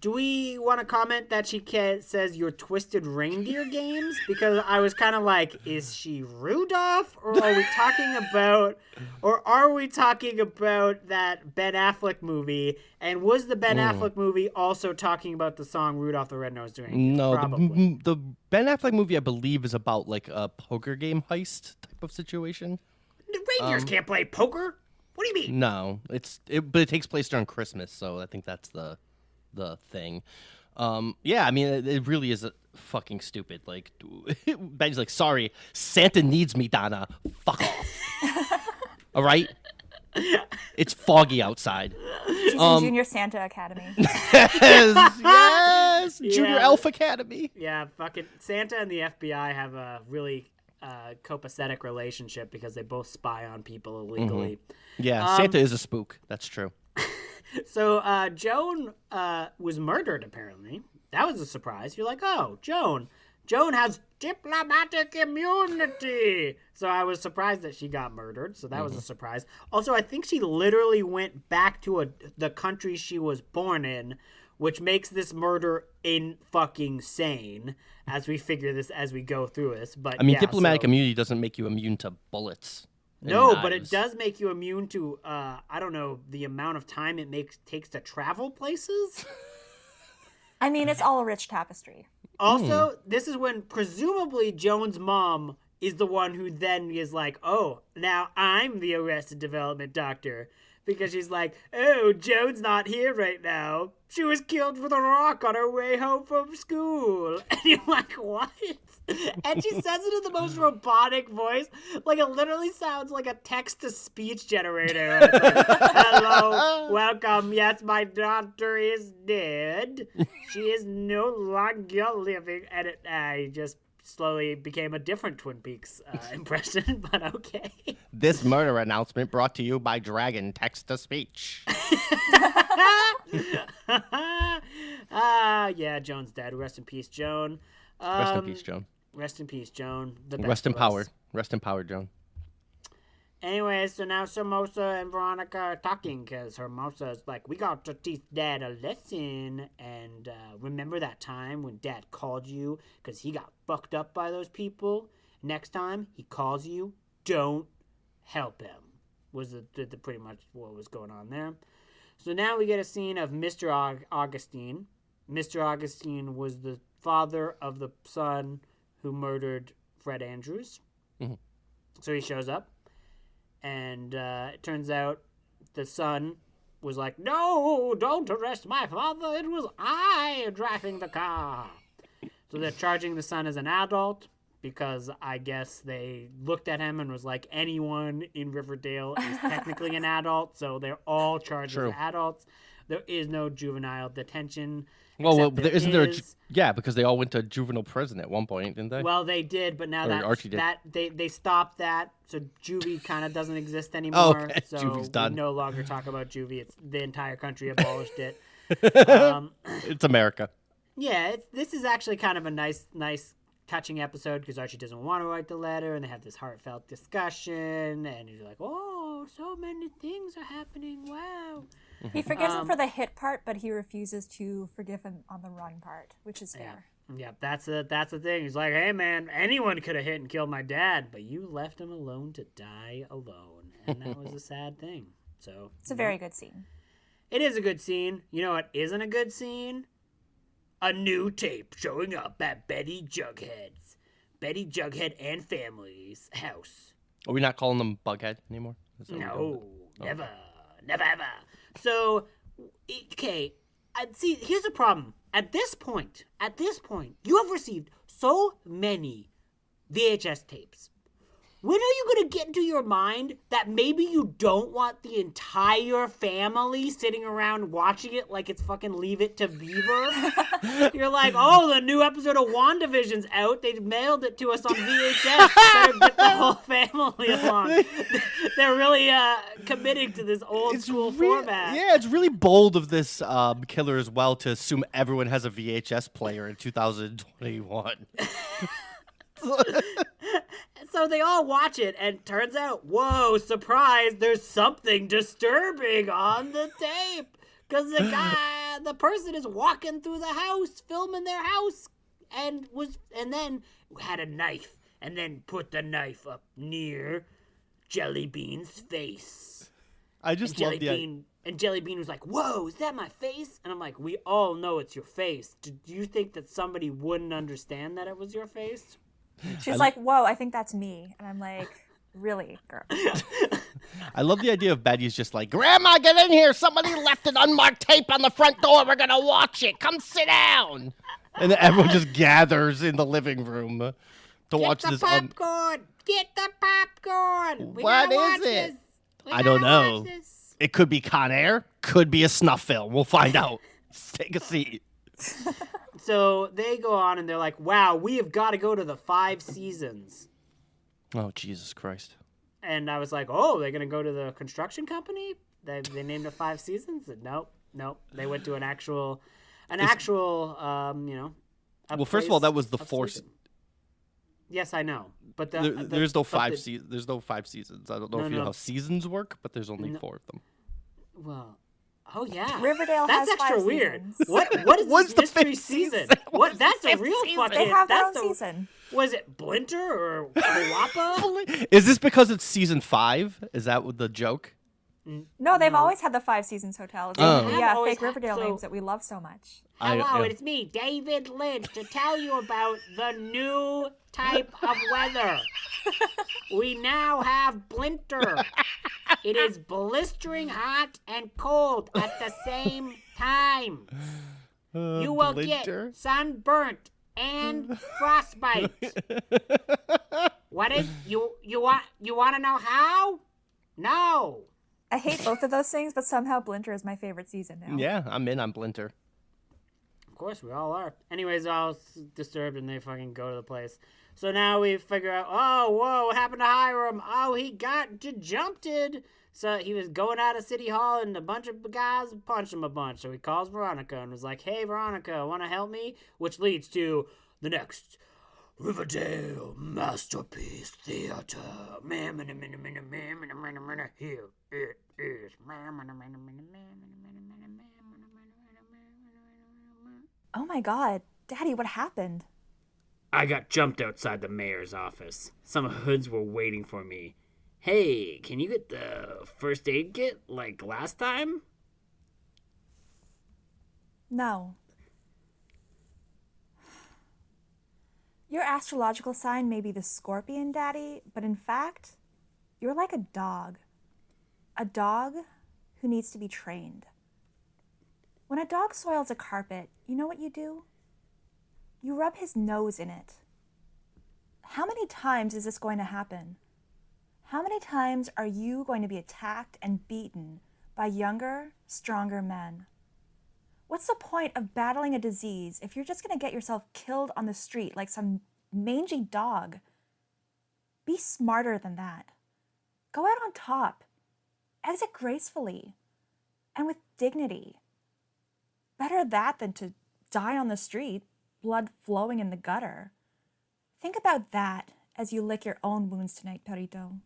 Do we want to comment that she says your twisted reindeer games? Because I was kind of like, is she Rudolph, or are we talking about, or are we talking about that Ben Affleck movie? And was the Ben Affleck movie also talking about the song Rudolph the Red-Nosed Reindeer? No, the, the Ben Affleck movie, I believe, is about like a poker game heist type of situation. The Um, reindeers can't play poker. What do you mean? No, it's it, but it takes place during Christmas, so I think that's the the thing. Um, yeah, I mean, it, it really is a fucking stupid. Like, (laughs) Ben's like, sorry, Santa needs me, Donna. Fuck off. (laughs) All right. It's foggy outside. She's Um, in Junior Santa Academy. (laughs) yes, yes, Junior Yeah. Elf Academy. Yeah, fucking Santa and the FBI have a really uh, copacetic relationship because they both spy on people illegally. Yeah, Santa is a spook. That's true. (laughs) So uh, Joan uh, was murdered. Apparently, that was a surprise. You're like, oh, Joan. Joan has diplomatic immunity. So I was surprised that she got murdered. So that was a surprise. Also, I think she literally went back to a, the country she was born in, which makes this murder in fucking sane as we figure this as we go through this. But I mean, yeah, diplomatic so- immunity doesn't make you immune to bullets. and no, but it does make you immune to uh I don't know the amount of time it makes takes to travel places. (laughs) I mean, it's all a rich tapestry. Also, this is when presumably Joan's mom is the one who then is like, "Oh, now I'm the Arrested Development doctor." Because she's like, "Oh, Joan's not here right now. She was killed with a rock on her way home from school." (laughs) And you're like, "What?" (laughs) And she says it in the most robotic voice, like it literally sounds like a text-to-speech generator. Like, Hello, (laughs) welcome. Yes, my daughter is dead. She is no longer living. And it, I just slowly became a different Twin Peaks uh, (laughs) impression, (laughs) but okay. This murder announcement brought to you by Dragon Text to Speech. (laughs) Ah, yeah, Joan's dead. Rest in peace, Joan. Um, Rest in peace, Joan. Rest in peace, Joan. The Rest in us. power. Rest in power, Joan. Anyway, so now Hermosa and Veronica are talking because Hermosa is like, we got to teach Dad a lesson. And uh, remember that time when Dad called you because he got fucked up by those people? Next time he calls you, don't help him. Was the, the, the pretty much what was going on there. So now we get a scene of Mr. Aug- Augustine. Mr. Augustine was the father of the son who murdered Fred Andrews. So he shows up and uh, it turns out the son was like, "No, don't arrest my father. It was I driving the car." So they're charging the son as an adult because I guess they looked at him and was like, anyone in Riverdale is (laughs) technically an adult, so they're all charged True. as adults. There is no juvenile detention. Well, well there isn't there? A, ju- yeah, because they all went to juvenile prison at one point, didn't they? Well, they did, but now Or that Archie did. that they they stopped that, so juvie kind of doesn't exist (laughs) anymore. okay. So Juvie's done. we no longer talk about juvie. It's the entire country abolished it. (laughs) um, (clears throat) it's America. yeah, it's, this is actually kind of a nice, nice, touching episode because Archie doesn't want to write the letter, and they have this heartfelt discussion, and you're like, oh, so many things are happening. Wow. He forgives Um, him for the hit part, but he refuses to forgive him on the run part, which is fair. Yeah, that's the that's the thing. He's like, hey man, anyone could have hit and killed my dad, but you left him alone to die alone, and that was a (laughs) sad thing. So It's a very good scene. it is a good scene. You know what isn't a good scene? A new tape showing up at Betty Jughead's, Betty Jughead and family's house. Are we not calling them Bughead anymore? Is that what we're doing? No, never, never, ever. So, okay, see, here's the problem. At this point, at this point, you have received so many VHS tapes. When are you going to get into your mind that maybe you don't want the entire family sitting around watching it like it's fucking Leave It to Beaver? (laughs) You're like, oh, the new episode of WandaVision's out. They mailed it to us on VHS. Better get the (laughs) whole family along. (laughs) They're really uh, committing to this old school rea- format. Yeah, it's really bold of this um, killer as well to assume everyone has a VHS player in 2021. (laughs) So they all watch it, and turns out, whoa, surprise, there's something disturbing on the tape. Because the guy, (sighs) the person is walking through the house, filming their house, and was, and then had a knife, and then put the knife up near Jelly Bean's face. I And just Jelly the Bean, and Jelly Bean was like, whoa, is that my face? And I'm like, we all know it's your face. Do you think that somebody wouldn't understand that it was your face? (laughs) She's like, "Whoa, I think that's me," and I'm like, "Really, girl?" (laughs) I love the idea of Betty's just like, Grandma, get in here! Somebody left an unmarked tape on the front door. We're gonna watch it. Come sit down. And then everyone just (laughs) gathers in the living room to watch Get the this. un- popcorn! Get the popcorn! We What watch it? I don't watch know. It could be Con Air, could be a snuff film. We'll find out. Take a seat. So they go on and they're like, "Wow, we have got to go to the five seasons." Oh Jesus Christ! And I was like, "Oh, they're gonna go to the construction company? They they named it Five Seasons?" And nope, nope. They went to an actual, an actual, um, you know. Well, first of all, that was the of four. Yes, I know, but the, There, the- there's no five. the- se- there's no five seasons. I don't know No, if you know how seasons work, but there's only four of them. Well, oh yeah, Riverdale That's has extra five weird. seasons. What what is (laughs) What's this the mystery fifth season? season? What? That's a real season? fucking. They have their that's own the, season. Was it Blinter or Wappa? (laughs) Is this because it's season five? Is that the joke? No, they've always had the Five Seasons Hotel. It's Oh. yeah, always fake had- Riverdale so- names that we love so much. I- Hello, yeah. it's me, David Lynch, to tell you about the new type of weather. We now have blinter. It is blistering hot and cold at the same time. Uh, you will Blinter? get sunburnt and frostbite. what is you you want you want to know how? No. I hate both of those things, but somehow Blinter is my favorite season now. Yeah, I'm in on Blinter. Course, we all are. Anyways, all disturbed and they fucking go to the place. So now we figure out, oh, whoa, what happened to Hiram? Oh, he got jumped. So he was going out of City Hall and a bunch of guys punched him a bunch. So he calls Veronica and was like, hey, Veronica, want to help me? Which leads to the next Riverdale Masterpiece Theater. Here it is. Oh my god. Daddy, what happened? I got jumped outside the mayor's office. Some hoods were waiting for me. Hey, can you get the first aid kit like last time? No. Your astrological sign may be the scorpion, Daddy, but in fact, you're like a dog. A dog who needs to be trained. When a dog soils a carpet, you know what you do? You rub his nose in it. How many times is this going to happen? How many times are you going to be attacked and beaten by younger, stronger men? What's the point of battling a disease if you're just going to get yourself killed on the street like some mangy dog? Be smarter than that. Go out on top. Exit gracefully and with dignity. Better that than to die on the street, blood flowing in the gutter. Think about that as you lick your own wounds tonight, Perito.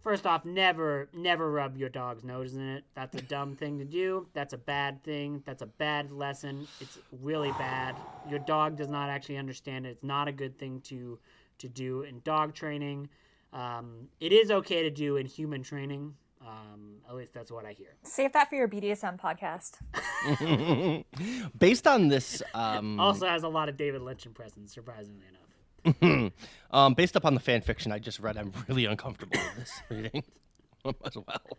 First off, never, never rub your dog's nose in it. That's a dumb thing to do. That's a bad thing. That's a bad lesson. It's really bad. Your dog does not actually understand it. It's not a good thing to to do in dog training. Um, it is okay to do in human training. Um, at least that's what I hear. Save that for your BDSM podcast. (laughs) Based on this, um, (laughs) Also has a lot of David Lynch in presence, surprisingly enough. (laughs) um, based upon the fan fiction I just read, I'm really uncomfortable with this reading as well.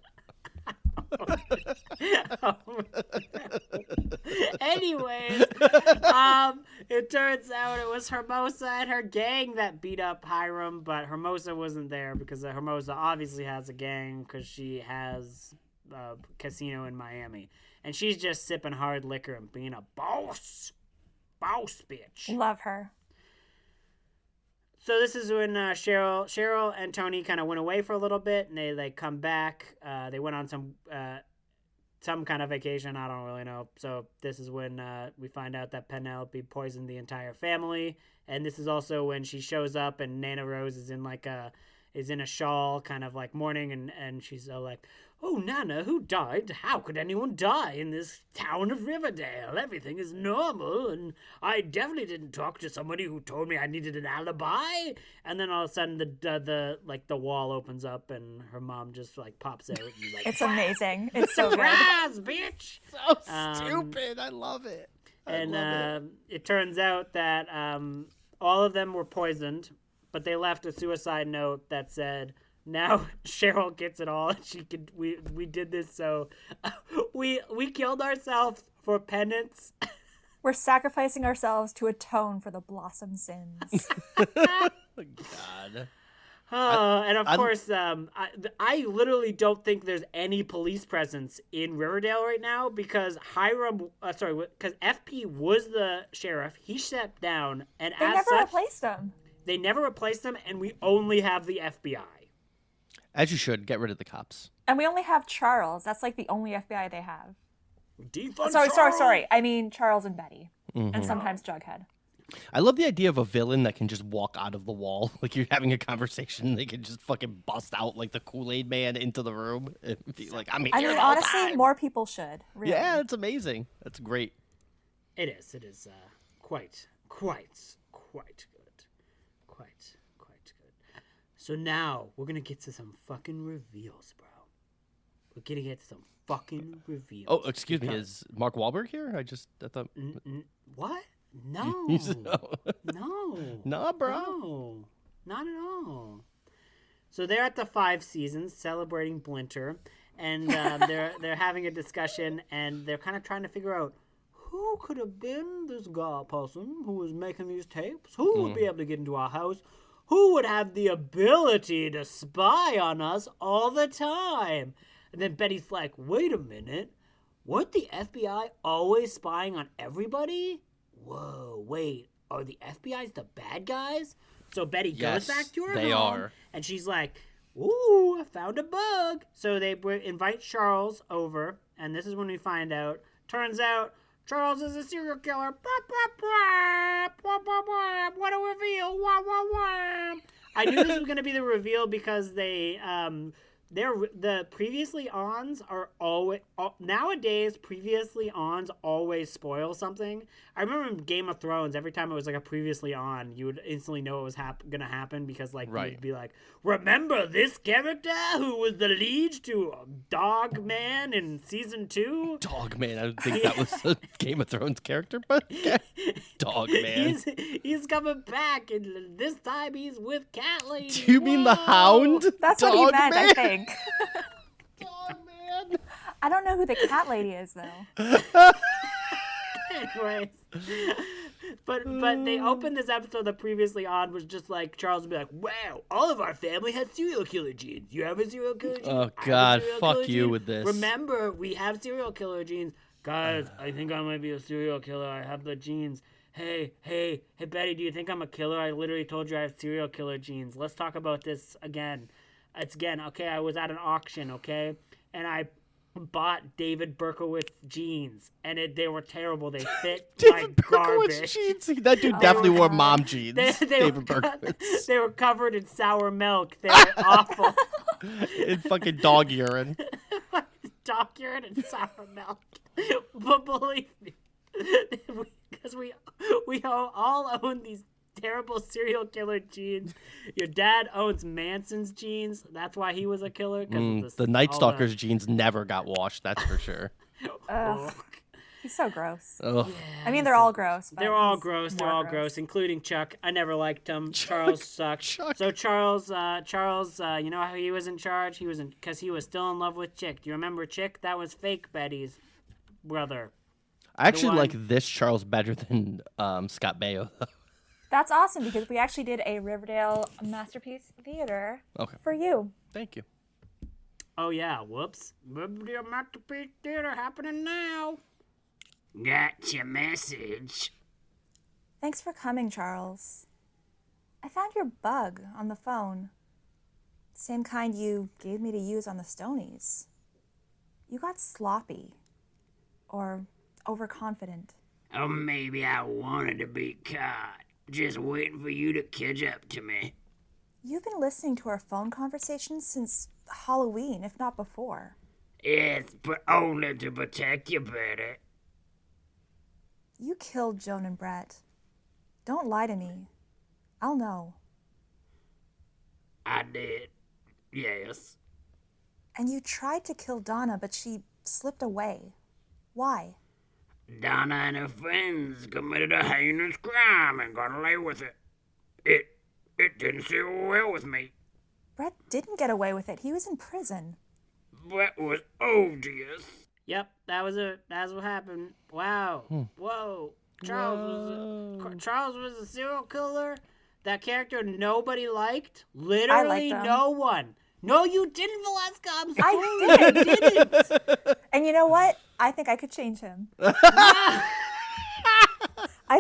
(laughs) Anyways, um, it turns out it was Hermosa and her gang that beat up Hiram, but Hermosa wasn't there because uh, Hermosa obviously has a gang because she has a casino in Miami, and she's just sipping hard liquor and being a boss, boss bitch. Love her. So this is when uh, Cheryl, Cheryl and Tony kind of went away for a little bit, and they like come back. Uh, they went on some uh, some kind of vacation. I don't really know. So this is when uh, we find out that Penelope poisoned the entire family, and this is also when she shows up, and Nana Rose is in like a is in a shawl, kind of like mourning, and and she's like, "Oh, Nana, who died? How could anyone die in this town of Riverdale? Everything is normal, and I definitely didn't talk to somebody who told me I needed an alibi." And then all of a sudden, the the, the like the wall opens up, and her mom just like pops out, and like, It's amazing. It's so good. surprise, bitch! (laughs) So Um, stupid. I love it. I and love it. uh, it. turns out that um, all of them were poisoned, but they left a suicide note that said, "Now (laughs) Cheryl gets it all. (laughs) She could. We we did this so (laughs) we we killed ourselves for penance." We're sacrificing ourselves to atone for the blossom sins. God. Oh, and of I'm- course, um, I, I literally don't think there's any police presence in Riverdale right now because Hiram, uh, sorry, because FP was the sheriff. He stepped down, and they as never such, replaced him. they never replaced him, and we only have the FBI. As you should, get rid of the cops. And we only have Charles. That's like the only FBI they have. Defund Sorry, sorry, Charles! sorry. I mean Charles and Betty. And sometimes Jughead. I love the idea of a villain that can just walk out of the wall. (laughs) Like you're having a conversation, they can just fucking bust out like the Kool Aid Man into the room (laughs) and be like, "I'm here." I mean, the honestly, time." more people should. Really. Yeah, it's amazing. That's great. It is. It is uh, quite, quite, quite good. Quite, quite good. So now we're gonna get to some fucking reveals, bro. we're gonna get to some fucking reveals. Oh, excuse me. Is Mark Wahlberg here? I just I thought. N- n- what? (laughs) No. no, (laughs) no. bro. No, not at all. So they're at the five seasons celebrating Blinter, and um, (laughs) they're they're having a discussion, and they're kind of trying to figure out who could have been this guy person who was making these tapes. Who would be able to get into our house? Who would have the ability to spy on us all the time? And then Betty's like, "Wait a minute." Weren't the FBI always spying on everybody? Whoa, wait, are the FBI's the bad guys? So Betty Yes, goes back to her they home, are. and she's like, "Ooh, I found a bug." So they invite Charles over, and this is when we find out. Turns out Charles is a serial killer. Blah, blah, blah, blah, blah, blah. What a reveal! Wah, wah, wah. I knew this was gonna be the reveal because they um they're the previously ons are always nowadays previously ons always spoil something. I remember in Game of Thrones every time it was like a previously on, you would instantly know it was hap- gonna happen because like Right. you'd be like, remember this character who was the lead to Dog Man in season two. Dog man. I don't think (laughs) that was a Game of Thrones character, but okay. (laughs) Dog man. He's he's coming back, and this time he's with Cat Lady. Do you mean the Hound? That's what he Dog meant, I man? Think. (laughs) Dog man. I don't know who the cat lady is though. (laughs) Anyways, but but they opened this episode that previously on was just like Charles would be like, "Wow, all of our family has serial killer genes. You have a serial killer gene. Oh, I have a God, fuck you gene. with this. Remember, we have serial killer genes, guys. I think I might be a serial killer. I have the genes." Hey, hey, hey, Betty, do you think I'm a killer? I literally told you I have serial killer genes. Let's talk about this again. It's again, okay, I was at an auction, okay? And I bought David Berkowitz jeans, and it, they were terrible. They (laughs) fit David like Berkowitz garbage. jeans. That dude (laughs) definitely wore mom jeans. They, they, David were, Berkowitz. they were covered in sour milk. They were (laughs) awful. in fucking dog urine. Dog urine and sour milk. But believe me, because we we all own these terrible serial killer genes. Your dad owns Manson's genes. That's why he was a killer. Mm, this- the Night Stalker's jeans never got washed. That's for sure. (laughs) Ugh, he's so gross. Ugh. I mean, they're all gross. But They're all gross. They're all gross, including Chuck. I never liked him. (laughs) Charles sucked. Chuck. So Charles, uh, Charles, uh, you know how he was in charge? He was in because he was still in love with Chick. Do you remember Chick? That was fake Betty's brother. I actually like this Charles better than um, Scott Baio. Though. That's awesome because we actually did a Riverdale masterpiece theater Okay. for you. Thank you. Oh yeah, whoops. Riverdale Masterpiece Theater happening now. Got your message. Thanks for coming, Charles. I found your bug on the phone. Same kind you gave me to use on the Stonies. You got sloppy. Or overconfident. Oh, maybe I wanted to be caught. Just waiting for you to catch up to me. You've been listening to our phone conversations since Halloween, if not before. Yes, but only to protect you better. You killed Joan and Brett. Don't lie to me. I'll know. I did. Yes. And you tried to kill Donna, but she slipped away. Why? Donna and her friends committed a heinous crime and got away with it. It it didn't sit well with me. Brett didn't get away with it. He was in prison. Brett was odious. Yep, that was it. That's what happened. Wow. Hmm. Whoa. Charles was a, Charles was a serial killer. That character nobody liked. Literally him. no one. No, you didn't, Valeska. I'm sorry. I You didn't. (laughs) And you know what? I think I could change him. (laughs) I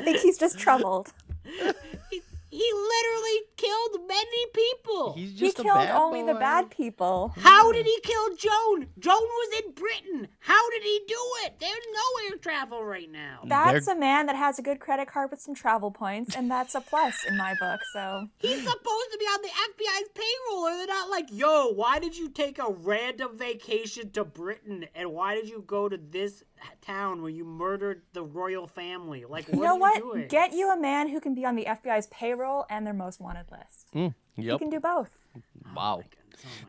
think he's just troubled. (laughs) he, he literally killed many people. He's He just a killed bad only the bad people. How did he kill Joan? Joan was in Britain. How did he do it? There's no air travel right now. That's They're- a man that has a good credit card with some travel points, and that's a plus in my book. So He's supposed to be on the FBI's payroll. Or they're not like, yo, why did you take a random vacation to Britain? And why did you go to this town where you murdered the royal family? Like, what you know are what? you doing? Get you a man who can be on the FBI's payroll and their most wanted list. Mm, You yep. can do both. Wow.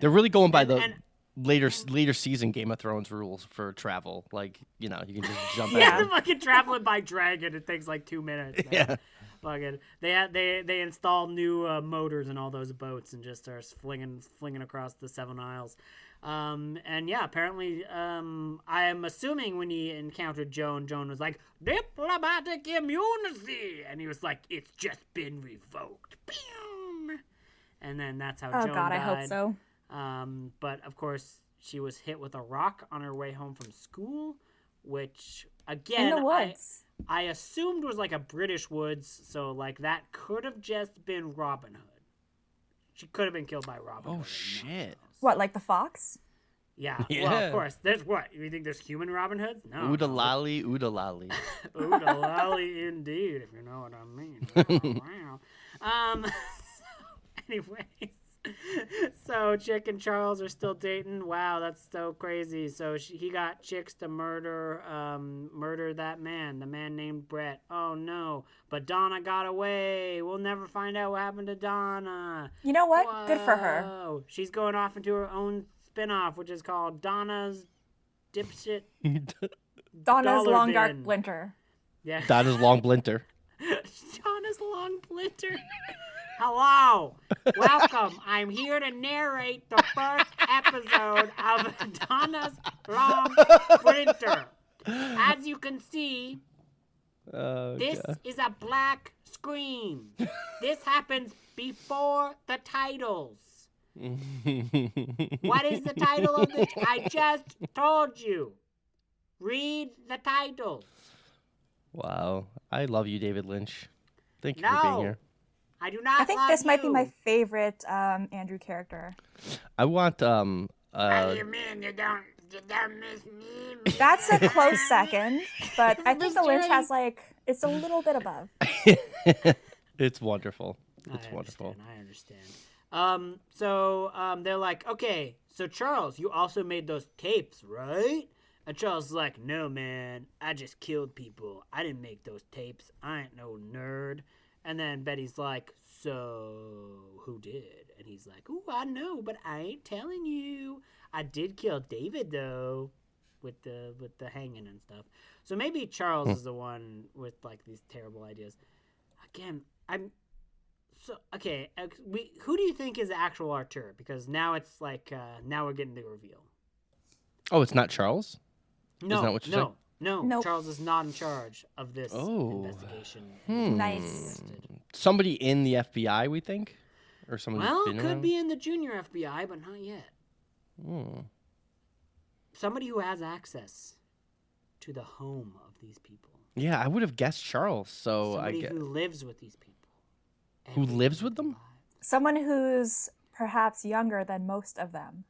They're really going by the and- later later season Game of Thrones rules for travel. Like you know, you can just (laughs) jump Yeah, out. they're fucking traveling by dragon. It takes like two minutes. (laughs) Yeah. Fucking, they had they they install new uh, motors in all those boats and just are flinging flinging across the Seven Isles. Um, and yeah, apparently, um, I'm assuming when he encountered Joan, Joan was like diplomatic immunity, and he was like, "It's just been revoked." Boom. And then that's how Oh Joan God, I hope died. so. Um, but of course, she was hit with a rock on her way home from school, which again, In the I- woods. I, assumed was like a British woods. So like that could have just been Robin Hood. She could have been killed by Robin Oh Hood. and no one shit! Else. What, like the fox? Yeah. (laughs) Well, of course. There's what? You think there's human Robin Hoods? No. Ooda lolly, ooda lolly. (laughs) Ooda lolly indeed, if you know what I mean. (laughs) wow. Um. So, anyways, (laughs) so Chick and Charles are still dating. Wow, that's so crazy. So she, he got chicks to murder, um, murder that man, the man named Brett. Oh no! But Donna got away. We'll never find out what happened to Donna. You know what? Good for her. She's going off into her own spin-off, which is called Donna's dipshit. (laughs) Donna's Dollar long dark bin. winter. Yeah. Donna's long blinter. (laughs) Donna's long blinter. Hello, welcome. I'm here to narrate the first episode of Donna's Long Printer. As you can see, Oh, this God. is a black screen. This happens before the titles. What is the title of this? I just told you. Read the title. wow, I love you, David Lynch. Thank you for being here. I do not I think love this might be my favorite um, Andrew character. I want um What uh do you mean you don't, you don't miss me? That's a close second, but I think the Lynch has like it's a little bit above. (laughs) it's wonderful. It's I wonderful. I understand. Um, so um, they're like, okay, so Charles, you also made those tapes, right? And Charles is like, no, man, I just killed people. I didn't make those tapes. I ain't no nerd. And then Betty's like, so who did? And he's like, ooh, I know, but I ain't telling you. I did kill David though, with the with the hanging and stuff. So maybe Charles is the one with like these terrible ideas. Again, I'm so okay. We who do you think is the actual Auteur? Because now it's like uh, now we're getting the reveal. Oh, it's not Charles. No, that what you're no, saying? No. Nope. Charles is not in charge of this Oh. investigation. Hmm. Nice. Somebody in the FBI, we think, or somebody. Well, been could around? be in the junior FBI, but not yet. Hmm. Somebody who has access to the home of these people. Yeah, I would have guessed Charles. So I guess. who lives with these people. Who lives with them? lives. Someone who's perhaps younger than most of them.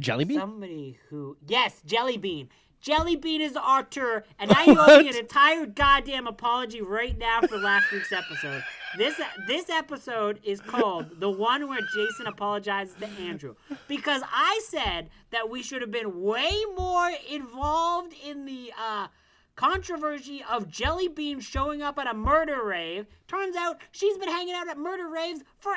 Jellybean. Somebody who yes, Jellybean. Jellybean is Auteur, and now you owe me an entire goddamn apology right now for last week's episode. This this episode is called the one where Jason apologizes to Andrew because I said that we should have been way more involved in the uh, controversy of Jelly Bean showing up at a murder rave. Turns out she's been hanging out at murder raves for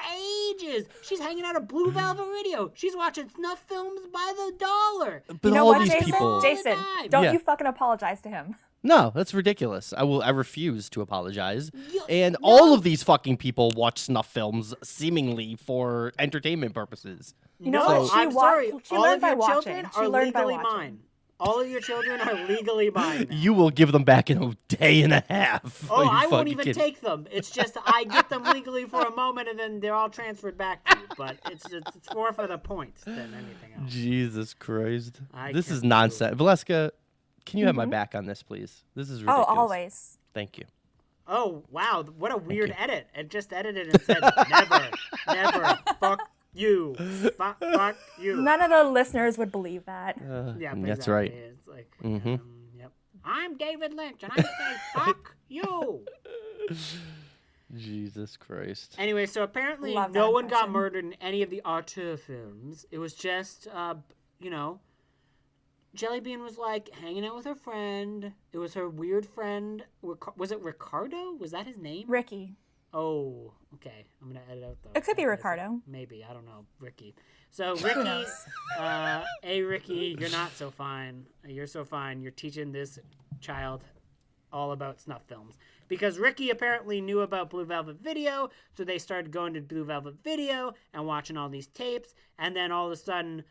ages. She's hanging out at Blue (sighs) Velvet Video. She's watching snuff films by the dollar. But you know all what, these Jason? people. Jason, time. don't Yeah. you fucking apologize to him. (laughs) No, that's ridiculous. I will. I refuse to apologize. You- and no. all of these fucking people watch snuff films seemingly for entertainment purposes. You know no, what? She I'm wa- sorry. she All learned of by your watching. children She are learned by legally watching. mine. All of your children are legally mine. now. You will give them back in a day and a half. Oh, I won't even kidding? take them. It's just I get them legally for a moment, and then they're all transferred back to you. But it's it's, it's more for the points than anything else. Jesus Christ. I this is do it. nonsense. Valeska, can you have my mm-hmm. back on this, please? This is oh, ridiculous. Oh, always. Thank you. Oh wow, what a weird edit! It just edited and said never, never, fuck you, fuck, fuck you. (laughs) None of the listeners would believe that. Uh, Yeah, that's exactly. right. It's like, Mhm. um, yep. I'm David Lynch, and I say (laughs) fuck you. (laughs) Jesus Christ. Anyway, so apparently Love no that one got murdered in any of the Auteur films. It was just, uh, you know, Jellybean was like hanging out with her friend. It was her weird friend. Was it Ricardo? Was that his name? Ricky. Oh, okay. I'm gonna edit out though. It could be That's what I said. Ricardo. Maybe I don't know. Ricky. So Ricky, knows? uh, hey Ricky, you're not so fine. You're so fine. You're teaching this child all about snuff films because Ricky apparently knew about Blue Velvet Video, so they started going to Blue Velvet Video and watching all these tapes, and then all of a sudden.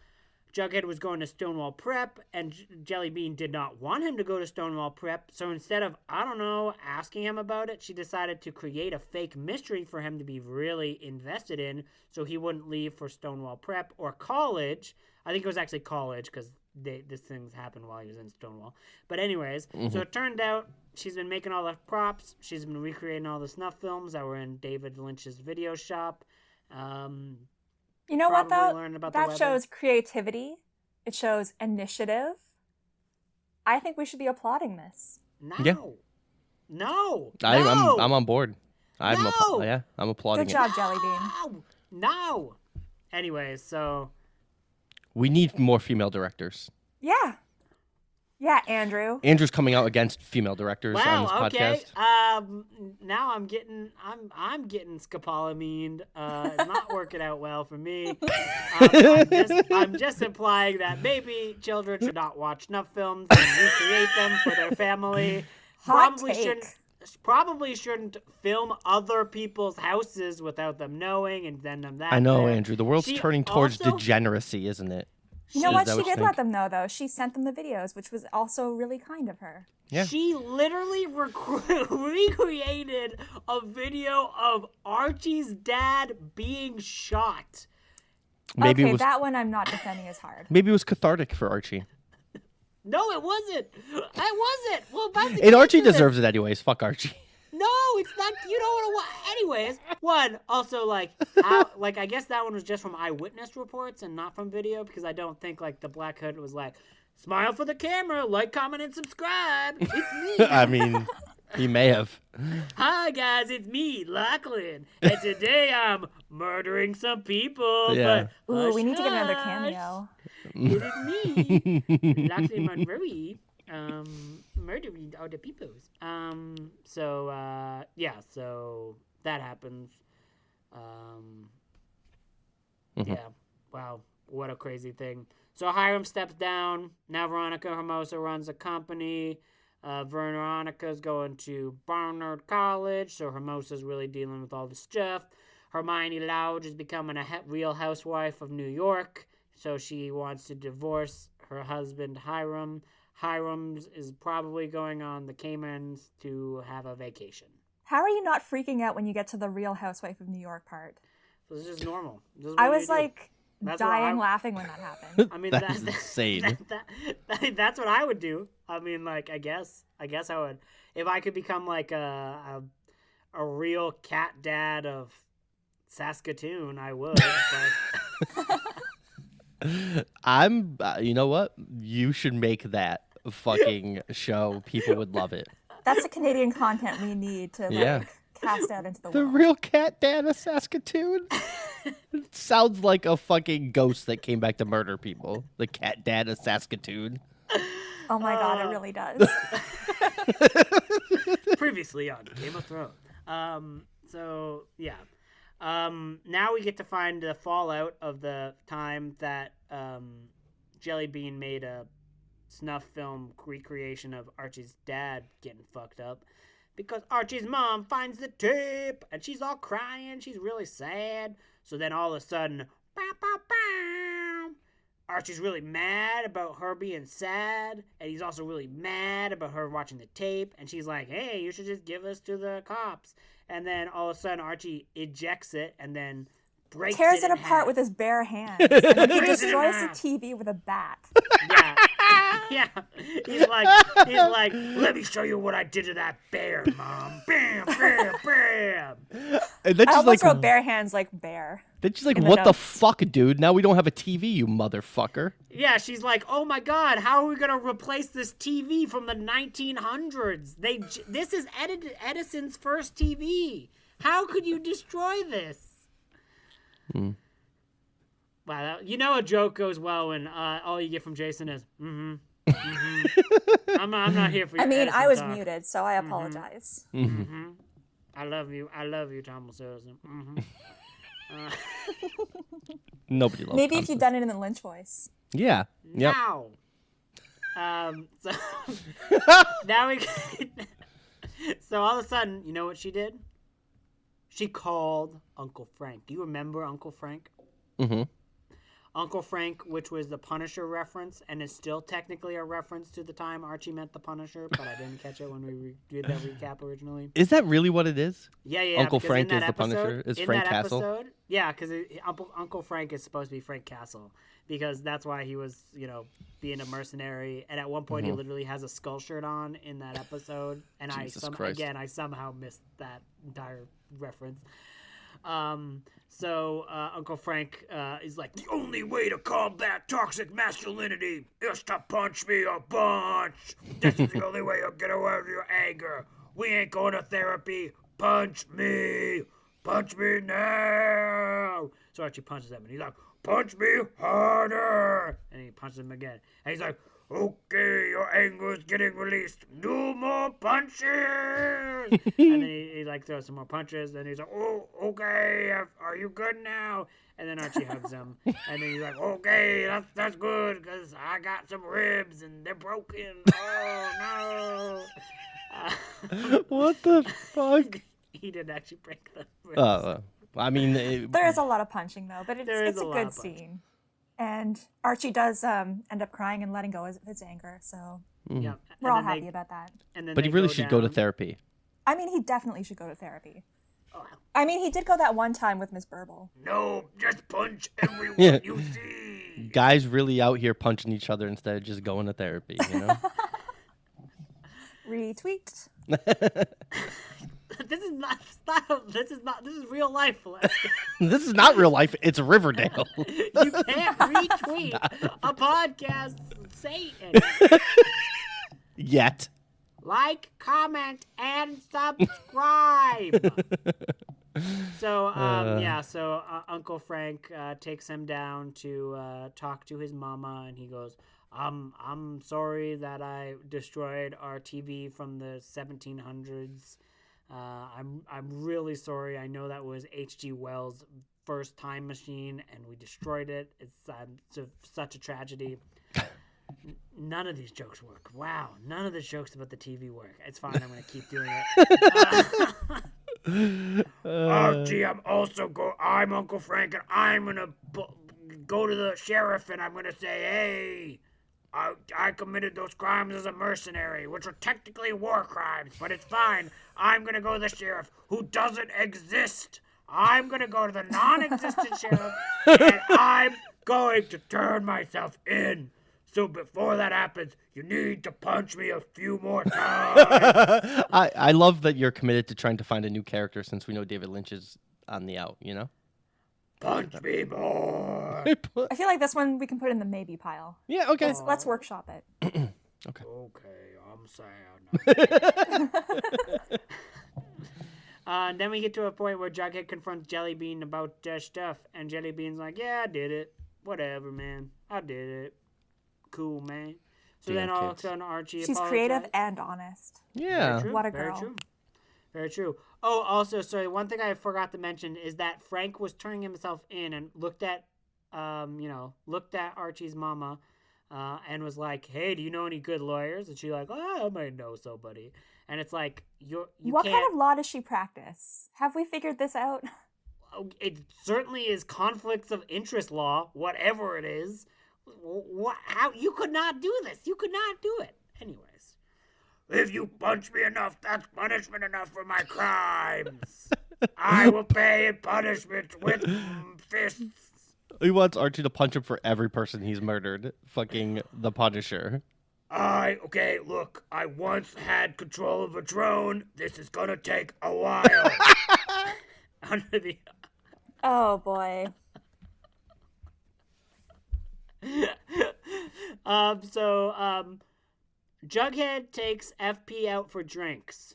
Jughead was going to Stonewall Prep, and J- Jelly Bean did not want him to go to Stonewall Prep. So instead of, I don't know, asking him about it, she decided to create a fake mystery for him to be really invested in so he wouldn't leave for Stonewall Prep or college. I think it was actually college because this things happened while he was in Stonewall. But, anyways, so it turned out she's been making all the props, she's been recreating all the snuff films that were in David Lynch's video shop. Um, You know what though? about that shows creativity. It shows initiative. I think we should be applauding this. no. Yeah. No. I, I'm no! I'm on board. I'm No! appla- yeah, I'm applauding Good it. job, Jelly Bean. No. No. Anyways, so We need more female directors. Yeah. Yeah, Andrew. Andrew's coming out against female directors on wow. this Okay. podcast. Um. Now I'm getting. I'm. I'm getting scopolamined. Uh. Not working out well for me. (laughs) Um, I'm, just, I'm just implying that maybe children should not watch snuff films and recreate them for their family. Hot probably take. shouldn't. Probably shouldn't film other people's houses without them knowing and send them that. I know, there. Andrew. The world's She turning towards also- degeneracy, isn't it? You know Is what? She what you did let them know though. She sent them the videos, which was also really kind of her. Yeah. She literally rec- (laughs) recreated a video of Archie's dad being shot. Maybe okay, was that one I'm not defending as hard. maybe it was cathartic for Archie. (laughs) No, it wasn't. It wasn't. Well, And Archie into this- deserves it anyways. Fuck Archie. No, it's not. You don't want to watch. Anyways, one also like, how, (laughs) like I guess that one was just from eyewitness reports and not from video because I don't think like the Black Hood was like, smile for the camera, like, comment, and subscribe. It's me. (laughs) I mean, he may have. Hi guys, it's me, Lachlan, and today I'm murdering some people. Yeah. But Ooh, we need to get another hush, cameo. It is me, Lachlan (laughs) Monroe, um, murdering all the peoples. Um, so uh, yeah, so that happens. Um, yeah, wow, what a crazy thing. So Hiram steps down. Now Veronica Hermosa runs a company. Uh, Veronica's going to Barnard College, so Hermosa's really dealing with all the stuff. Hermione Lodge is becoming a he- real housewife of New York, so she wants to divorce her husband Hiram. Hiram's is probably going on the Caymans to have a vacation. How are you not freaking out when you get to the Real Housewife of New York part? So this is just normal. This is I was like That's dying I- laughing when that happened. (laughs) I mean, That that, is that- insane. That, that- that's what I would do. I mean, like, I guess, I guess I would, if I could become like a a, a real cat dad of Saskatoon, I would. but (laughs) (laughs) I'm. Uh, you know what? You should make that fucking show. People would love it. That's the Canadian content we need to like, Yeah. cast out into the, The world. The real cat dad of Saskatoon. Sounds like a fucking ghost that came back to murder people. The cat dad of Saskatoon. oh my god, Uh, it really does. (laughs) previously on Game of Thrones. Um, so yeah. Um, now we get to find the fallout of the time that um, Jelly Bean made a snuff film recreation of Archie's dad getting fucked up. Because Archie's mom finds the tape and she's all crying. She's really sad. So then all of a sudden, bow, bow, bow, Archie's really mad about her being sad, and he's also really mad about her watching the tape. And she's like, "Hey, you should just give us to the cops." And then all of a sudden, Archie ejects it and then breaks Tears it, it apart half. with his bare hands. (laughs) And then he Breaks it in destroys the. TV with a bat. Yeah, yeah. He's like, he's like, "Let me show you what I did to that bear, mom." Bam, bam, bam. And then I she's almost like, wrote bare hands like bear. Then she's like, in the what the fuck, dude? Now we don't have a TV, you motherfucker. Yeah, she's like, "Oh my god, how are we gonna replace this TV from the 1900s? They, this is Edi- Edison's first TV. How could you destroy this?" Wow, that, you know a joke goes well when uh, all you get from Jason is, "Mm-hmm." mm-hmm. I'm, not, I'm not here for you. (laughs) I mean, I was talk. muted, so I apologize. Mm-hmm. I love you. I love you, Thomas (laughs) Harrison. (laughs) Nobody loves. Maybe if you'd Sawyer. done it in the Lynch voice. Yeah. Yep. Now, um, so (laughs) now we. (laughs) so all of a sudden, you know what she did? She called Uncle Frank. Do you remember Uncle Frank? Mhm. Uncle Frank, which was the Punisher reference, and is still technically a reference to the time Archie met the Punisher, but I didn't catch it when we re- did that recap originally. Is that really what it is? Yeah, yeah. Uncle Frank is is the Punisher? Is in Frank that Castle? Episode, yeah, because Uncle, Uncle Frank is supposed to be Frank Castle because that's why he was, you know, being a mercenary. And at one point, he mm-hmm. literally has a skull shirt on in that episode. And I, some, again, I somehow missed that entire reference. Um, so uh, Uncle Frank uh, is like, The only way to combat toxic masculinity is to punch me a bunch. This is the (laughs) only way you'll get away with your anger. We ain't going to therapy. Punch me. Punch me now. so Archie punches him, and he's like, Punch me harder. and he punches him again, and he's like, Okay, your anger is getting released. No more punches. (laughs) and then he, he like throws some more punches. Then he's like, oh, okay. Are you good now? and then Archie hugs him, and then he's like, Okay, that's that's good because I got some ribs and they're broken. Oh no. (laughs) what the fuck? (laughs) he didn't actually break them. Uh, I mean, it, There is a lot of punching though, but it's, it's a a, good of punching. scene. And Archie does um, end up crying and letting go of his anger, so yeah, we're and all happy they, about that. And then but he they really should go to therapy. I mean, he definitely should go to therapy. Oh, I mean, he did go that one time with Miss Burble. No, just punch (laughs) everyone Yeah. you (laughs) see. Guys really out here punching each other instead of just going to therapy. You know. (laughs) Retweet. (laughs) this is not, not. This is not. This is real life. (laughs) This is not real life. It's Riverdale. (laughs) you can't retweet a podcast. Satan. Yet. like, comment, and subscribe. so, um, yeah, so uh, Uncle Frank uh, takes him down to uh, talk to his mama, and he goes, um, I'm sorry that I destroyed our TV from the 1700s. Uh, I'm I'm really sorry. I know that was H.G. Wells' first time machine, and we destroyed it. It's, um, it's a, such a tragedy. None of these jokes work. Wow, none of the jokes about the TV work. It's fine. I'm gonna keep doing it. (laughs) Oh, gee, I'm also go. I'm Uncle Frank, and I'm gonna bu- go to the sheriff, and I'm gonna say, hey. I, I committed those crimes as a mercenary, which are technically war crimes, but it's fine. I'm gonna go to the sheriff who doesn't exist. I'm gonna go to the non existent (laughs) sheriff, and I'm going to turn myself in. So before that happens, you need to punch me a few more times. (laughs) I, I love that you're committed to trying to find a new character since we know David Lynch is on the out, you know? Punch me more. I feel like this one we can put in the maybe pile. yeah, okay. Let's, let's workshop it. (clears throat) Okay, Okay, I'm sad. (laughs) Uh, and then we get to a point where Jughead confronts Jellybean about uh, stuff, and Jellybean's like, "Yeah, I did it. Whatever, man. I did it. Cool, man." So Damn then all of a kids. sudden, Archie She's creative and honest. Yeah. True, What a Very girl. Very true. Oh, also, sorry. One thing I forgot to mention is that Frank was turning himself in and looked at, um, you know, looked at Archie's mama, uh, and was like, "Hey, do you know any good lawyers?" And she's like, "Oh, I might know somebody." And it's like, you're you what can't. kind of law does she practice? Have we figured this out? (laughs) it certainly is conflicts of interest law, whatever it is. What? How you could not do this? You could not do it. Anyways, If you punch me enough, that's punishment enough for my crimes. I will pay in punishment with fists. He wants Archie to punch him for every person he's murdered. Fucking the Punisher. I, okay, look, I once had control of a drone. This is gonna take a while. (laughs) under the Oh boy. (laughs) um, so um, Jughead takes FP out for drinks.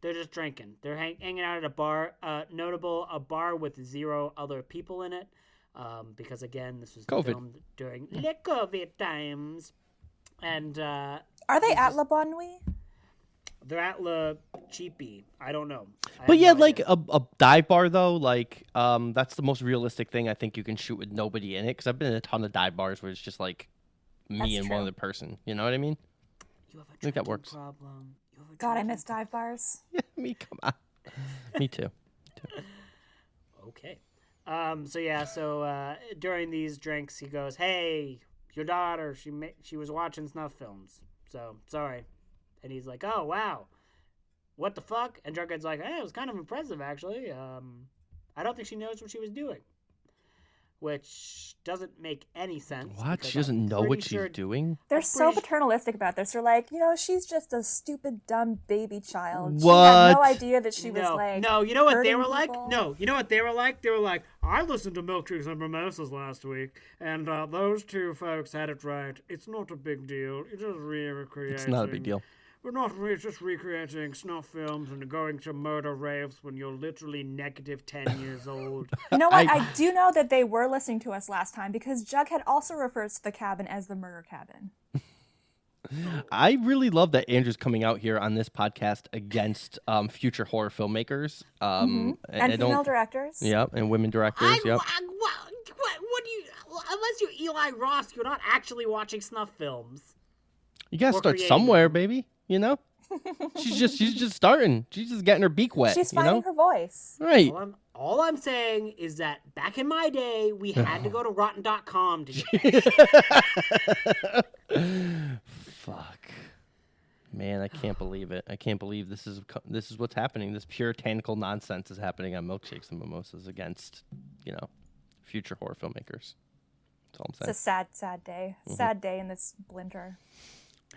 They're just drinking. They're hang- hanging out at a bar. Uh, notable, a bar with zero other people in it. Um, because again, this was COVID. filmed during the COVID times. And uh, Are they at La Bonne Nuit? They're at La Cheapy. I don't know. I But yeah, no like a, a dive bar though, like um, that's the most realistic thing I think you can shoot with nobody in it. Because I've been in a ton of dive bars where it's just like me That's and one other person. You know what I mean? You have a think that works. problem. You have a God, I drinking miss dive bars. (laughs) Yeah, me come on. me too. Okay. Um. So yeah. So uh, during these drinks, he goes, "Hey, your daughter. She ma- she was watching snuff films. So sorry." And he's like, "Oh wow, what the fuck?" And Jughead's like, "Hey, it was kind of impressive actually. Um, I don't think she knows what she was doing." Which doesn't make any sense. What? She doesn't I'm know what pretty she's sure- doing. They're so paternalistic about this. They're like, you know, she's just a stupid, dumb baby child. She had no idea that she was no, like. no, you know what they hurting were like? No, you know what they were like? They were like, I listened to Milkshakes and Mimosas last week, and uh, those two folks had it right. It's not a big deal. It's just recreating. It's not a big deal. We're not re- it's just recreating snuff films and going to murder raves when you're literally negative 10 years old. (laughs) You know what? I- I, do know that they were listening to us last time because Jughead also refers to the cabin as the murder cabin. (laughs) I really love that Andrew's coming out here on this podcast against um, future horror filmmakers. Um, Mm-hmm. And I female don't. directors. Yep, and women directors. I, yep. I- what, what, what do you. Unless you're Eli Roth, you're not actually watching snuff films. You gotta start creating somewhere, baby. You know. (laughs) she's just she's just starting. She's just getting her beak wet. She's you finding know. her voice. Right. All I'm, all I'm saying is that back in my day, we had to go to (sighs) rotten.com to get (laughs) Fuck. Man, I can't believe it. I can't believe this is this is what's happening. This puritanical nonsense is happening on milkshakes and mimosas against, you know, future horror filmmakers. That's all I'm It's a sad, sad day. Mm-hmm. Sad day in this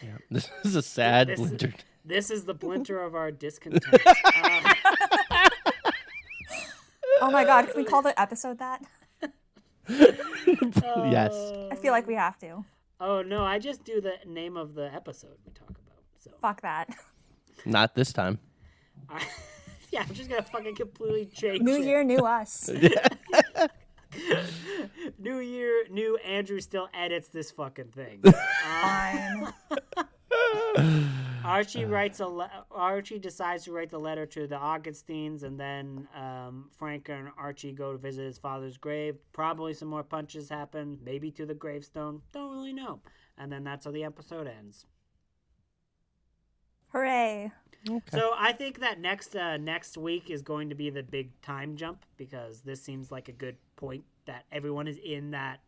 blinter. (laughs) This is a sad This- blinter. This is the blinter of our discontent. Uh, (laughs) Oh my god, can we call the episode that? (laughs) yes. I feel like we have to. oh no, I just do the name of the episode we talk about. So Fuck that. Not this time. I, yeah, I'm just gonna fucking completely change. New it. year, new us. (laughs) new year, new Andrew still edits this fucking thing. (laughs) Fine. Archie writes a le- Archie decides to write the letter to the Augustines, and then um, Frank and Archie go to visit his father's grave. Probably some more punches happen, maybe to the gravestone. Don't really know. And then that's how the episode ends. Hooray. So I think that next uh, next week is going to be the big time jump because this seems like a good point that everyone is in that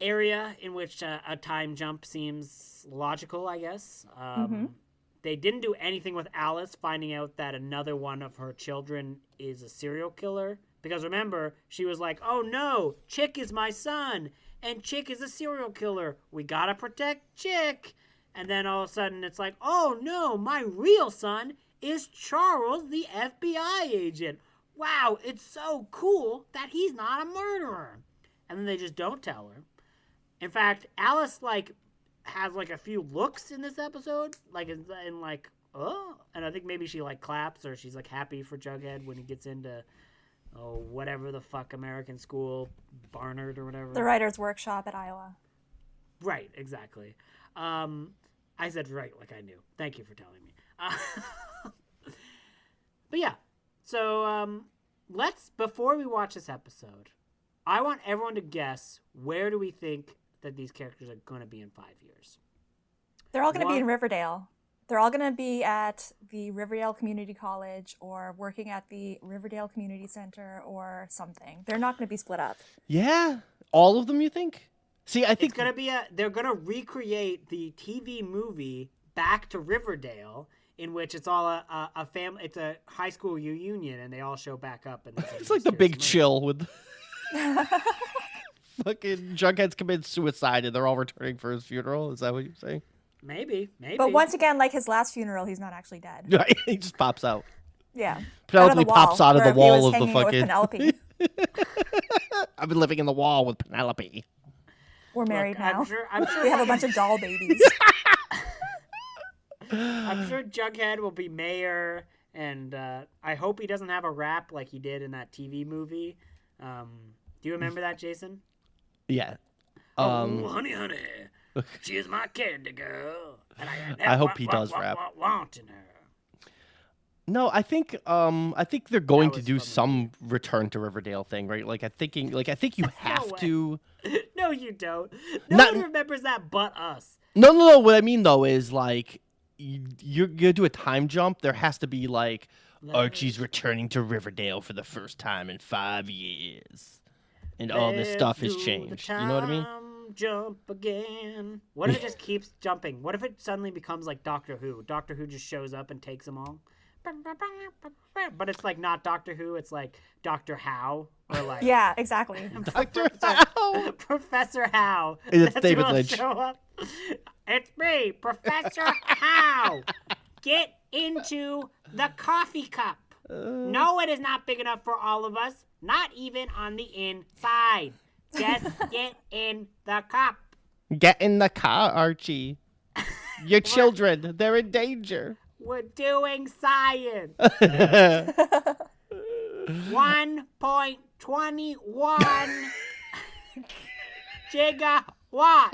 area in which uh, a time jump seems logical. I guess um, they didn't do anything with Alice finding out that another one of her children is a serial killer because remember she was like, "Oh no, Chick is my son." And Chick is a serial killer. We gotta protect Chick. And then all of a sudden it's like, oh no, my real son is Charles, the FBI agent. Wow, it's so cool that he's not a murderer. And then they just don't tell her. In fact, Alice like has like a few looks in this episode, like in, in like oh, and I think maybe she like claps or she's like happy for Jughead when he gets into oh whatever the fuck American school, Barnard or whatever. The writer's workshop at Iowa. Right, exactly. Um, I said right like I knew. Thank you for telling me. Uh, (laughs) but yeah, so um, let's before we watch this episode, I want everyone to guess where do we think that these characters are going to be in five years. They're all going to be in Riverdale. They're all going to be at the Riverdale Community College or working at the Riverdale Community Center or something. They're not going to be split up. Yeah. All of them, you think? See, I think It's gonna be a. They're gonna recreate the TV movie back to Riverdale, in which it's all a a, a family. It's a high school reunion, and they all show back up. And (laughs) it's like the big chill with (laughs) (laughs) fucking Jughead's committed suicide and they're all returning for his funeral. Is that what you're saying? Maybe, maybe. But once again, like his last funeral, he's not actually dead. Right. he just pops out. Yeah. Penelope Out of the pops wall, out of the where he was wall of the hanging out with fucking. Penelope. I've been living in the wall with Penelope. We're Look, married now. I'm sure. (laughs) I'm sure. We have a bunch of doll babies. (laughs) I'm sure Jughead will be mayor, and uh, I hope he doesn't have a rap like he did in that TV movie. Um, do you remember that, Jason? Yeah. oh, Um, honey, honey, (laughs) she's my candy girl. And I, got I hope what, he does what, rap. What, wanting her. No, I think um I think they're going to do some return to Riverdale thing, right? Like I thinking like I think you (laughs) have way. to (laughs) no, you don't. No Not- one remembers that but us. No, no, no. What I mean though is like you, you're gonna do a time jump. There has to be like Archie's returning to Riverdale for the first time in five years, and all this stuff has changed. You know what I mean? Jump again. What if it just keeps jumping? What if it suddenly becomes like Doctor Who? Doctor Who just shows up and takes them all. But it's like not Doctor Who. It's like Doctor How or like Yeah, exactly. (laughs) Doctor Professor, Professor How. And it's That's David Lynch. Show up. It's me, Professor How. Get into the coffee cup. Uh. No, it is not big enough for all of us. Not even on the inside. Just (laughs) get in the cup. Get in the car, Archie. Your (laughs) children, they're in danger. We're doing science. (laughs) 1.21 (laughs) gigawatts.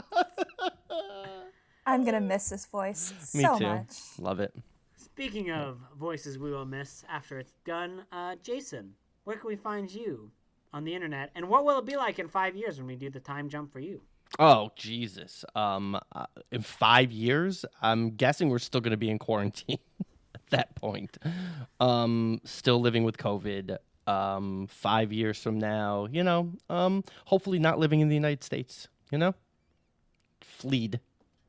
I'm gonna miss this voice Me so too. much. Love it. Speaking of voices we will miss after it's done, uh, Jason, where can we find you on the internet? And what will it be like in five years when we do the time jump for you? Oh Jesus! Um, uh, in five years, I'm guessing we're still going to be in quarantine (laughs) at that point. Um, still living with COVID. Um, five years from now, you know, um, hopefully not living in the United States. You know, fleed,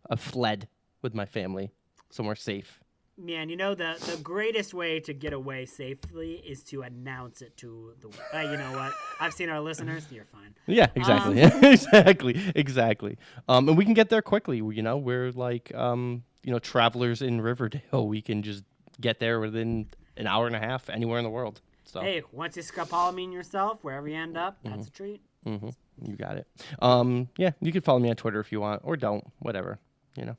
I fled with my family somewhere safe. Man, you know the the greatest way to get away safely is to announce it to the. Uh, you know what? I've seen our listeners. You're fine. Yeah, exactly, (laughs) exactly, exactly. Um, and we can get there quickly. You know, we're like, um, you know, travelers in Riverdale. We can just get there within an hour and a half anywhere in the world. So Hey, once you scopolamine yourself, wherever you end up, that's a treat. hmm you got it. Um, yeah, you can follow me on Twitter if you want, or don't, whatever. You know.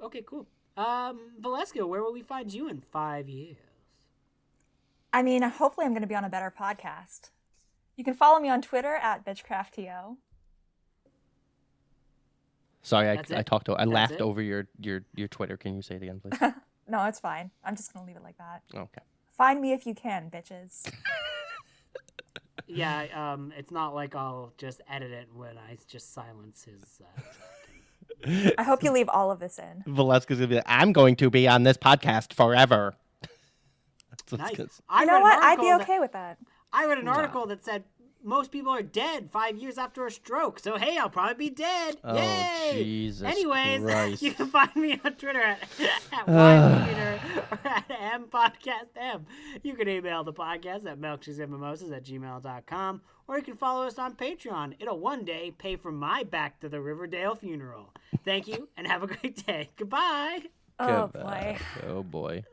Okay, cool. Um, Valeska, where will we find you in five years? I mean, hopefully, I'm gonna be on a better podcast. You can follow me on Twitter at bitchcrafttio. Sorry, I, I talked. To, I That's laughed it? over your your your Twitter. Can you say it again, please? (laughs) No, it's fine. I'm just gonna leave it like that. okay. Find me if you can, bitches. (laughs) Yeah, um, it's not like I'll just edit it when I just silence his. Uh, (laughs) I hope you leave all of this in. Valeska's gonna be. Like, I'm going to be on this podcast forever. (laughs) That's nice. I You know what? I'd be article that- okay with that. I read an article that said most people are dead five years after a stroke. So hey, I'll probably be dead. Oh, Yay! Jesus Anyways, (laughs) Christ. you can find me on Twitter at, (laughs) at (sighs) YPeter or at MPodcastM. You can email the podcast at milkshakesandmimosas at gmail.com or you can follow us on Patreon. It'll one day pay for my back to the Riverdale funeral. Thank you and have a great day. Goodbye. Oh Goodbye. boy. Oh boy.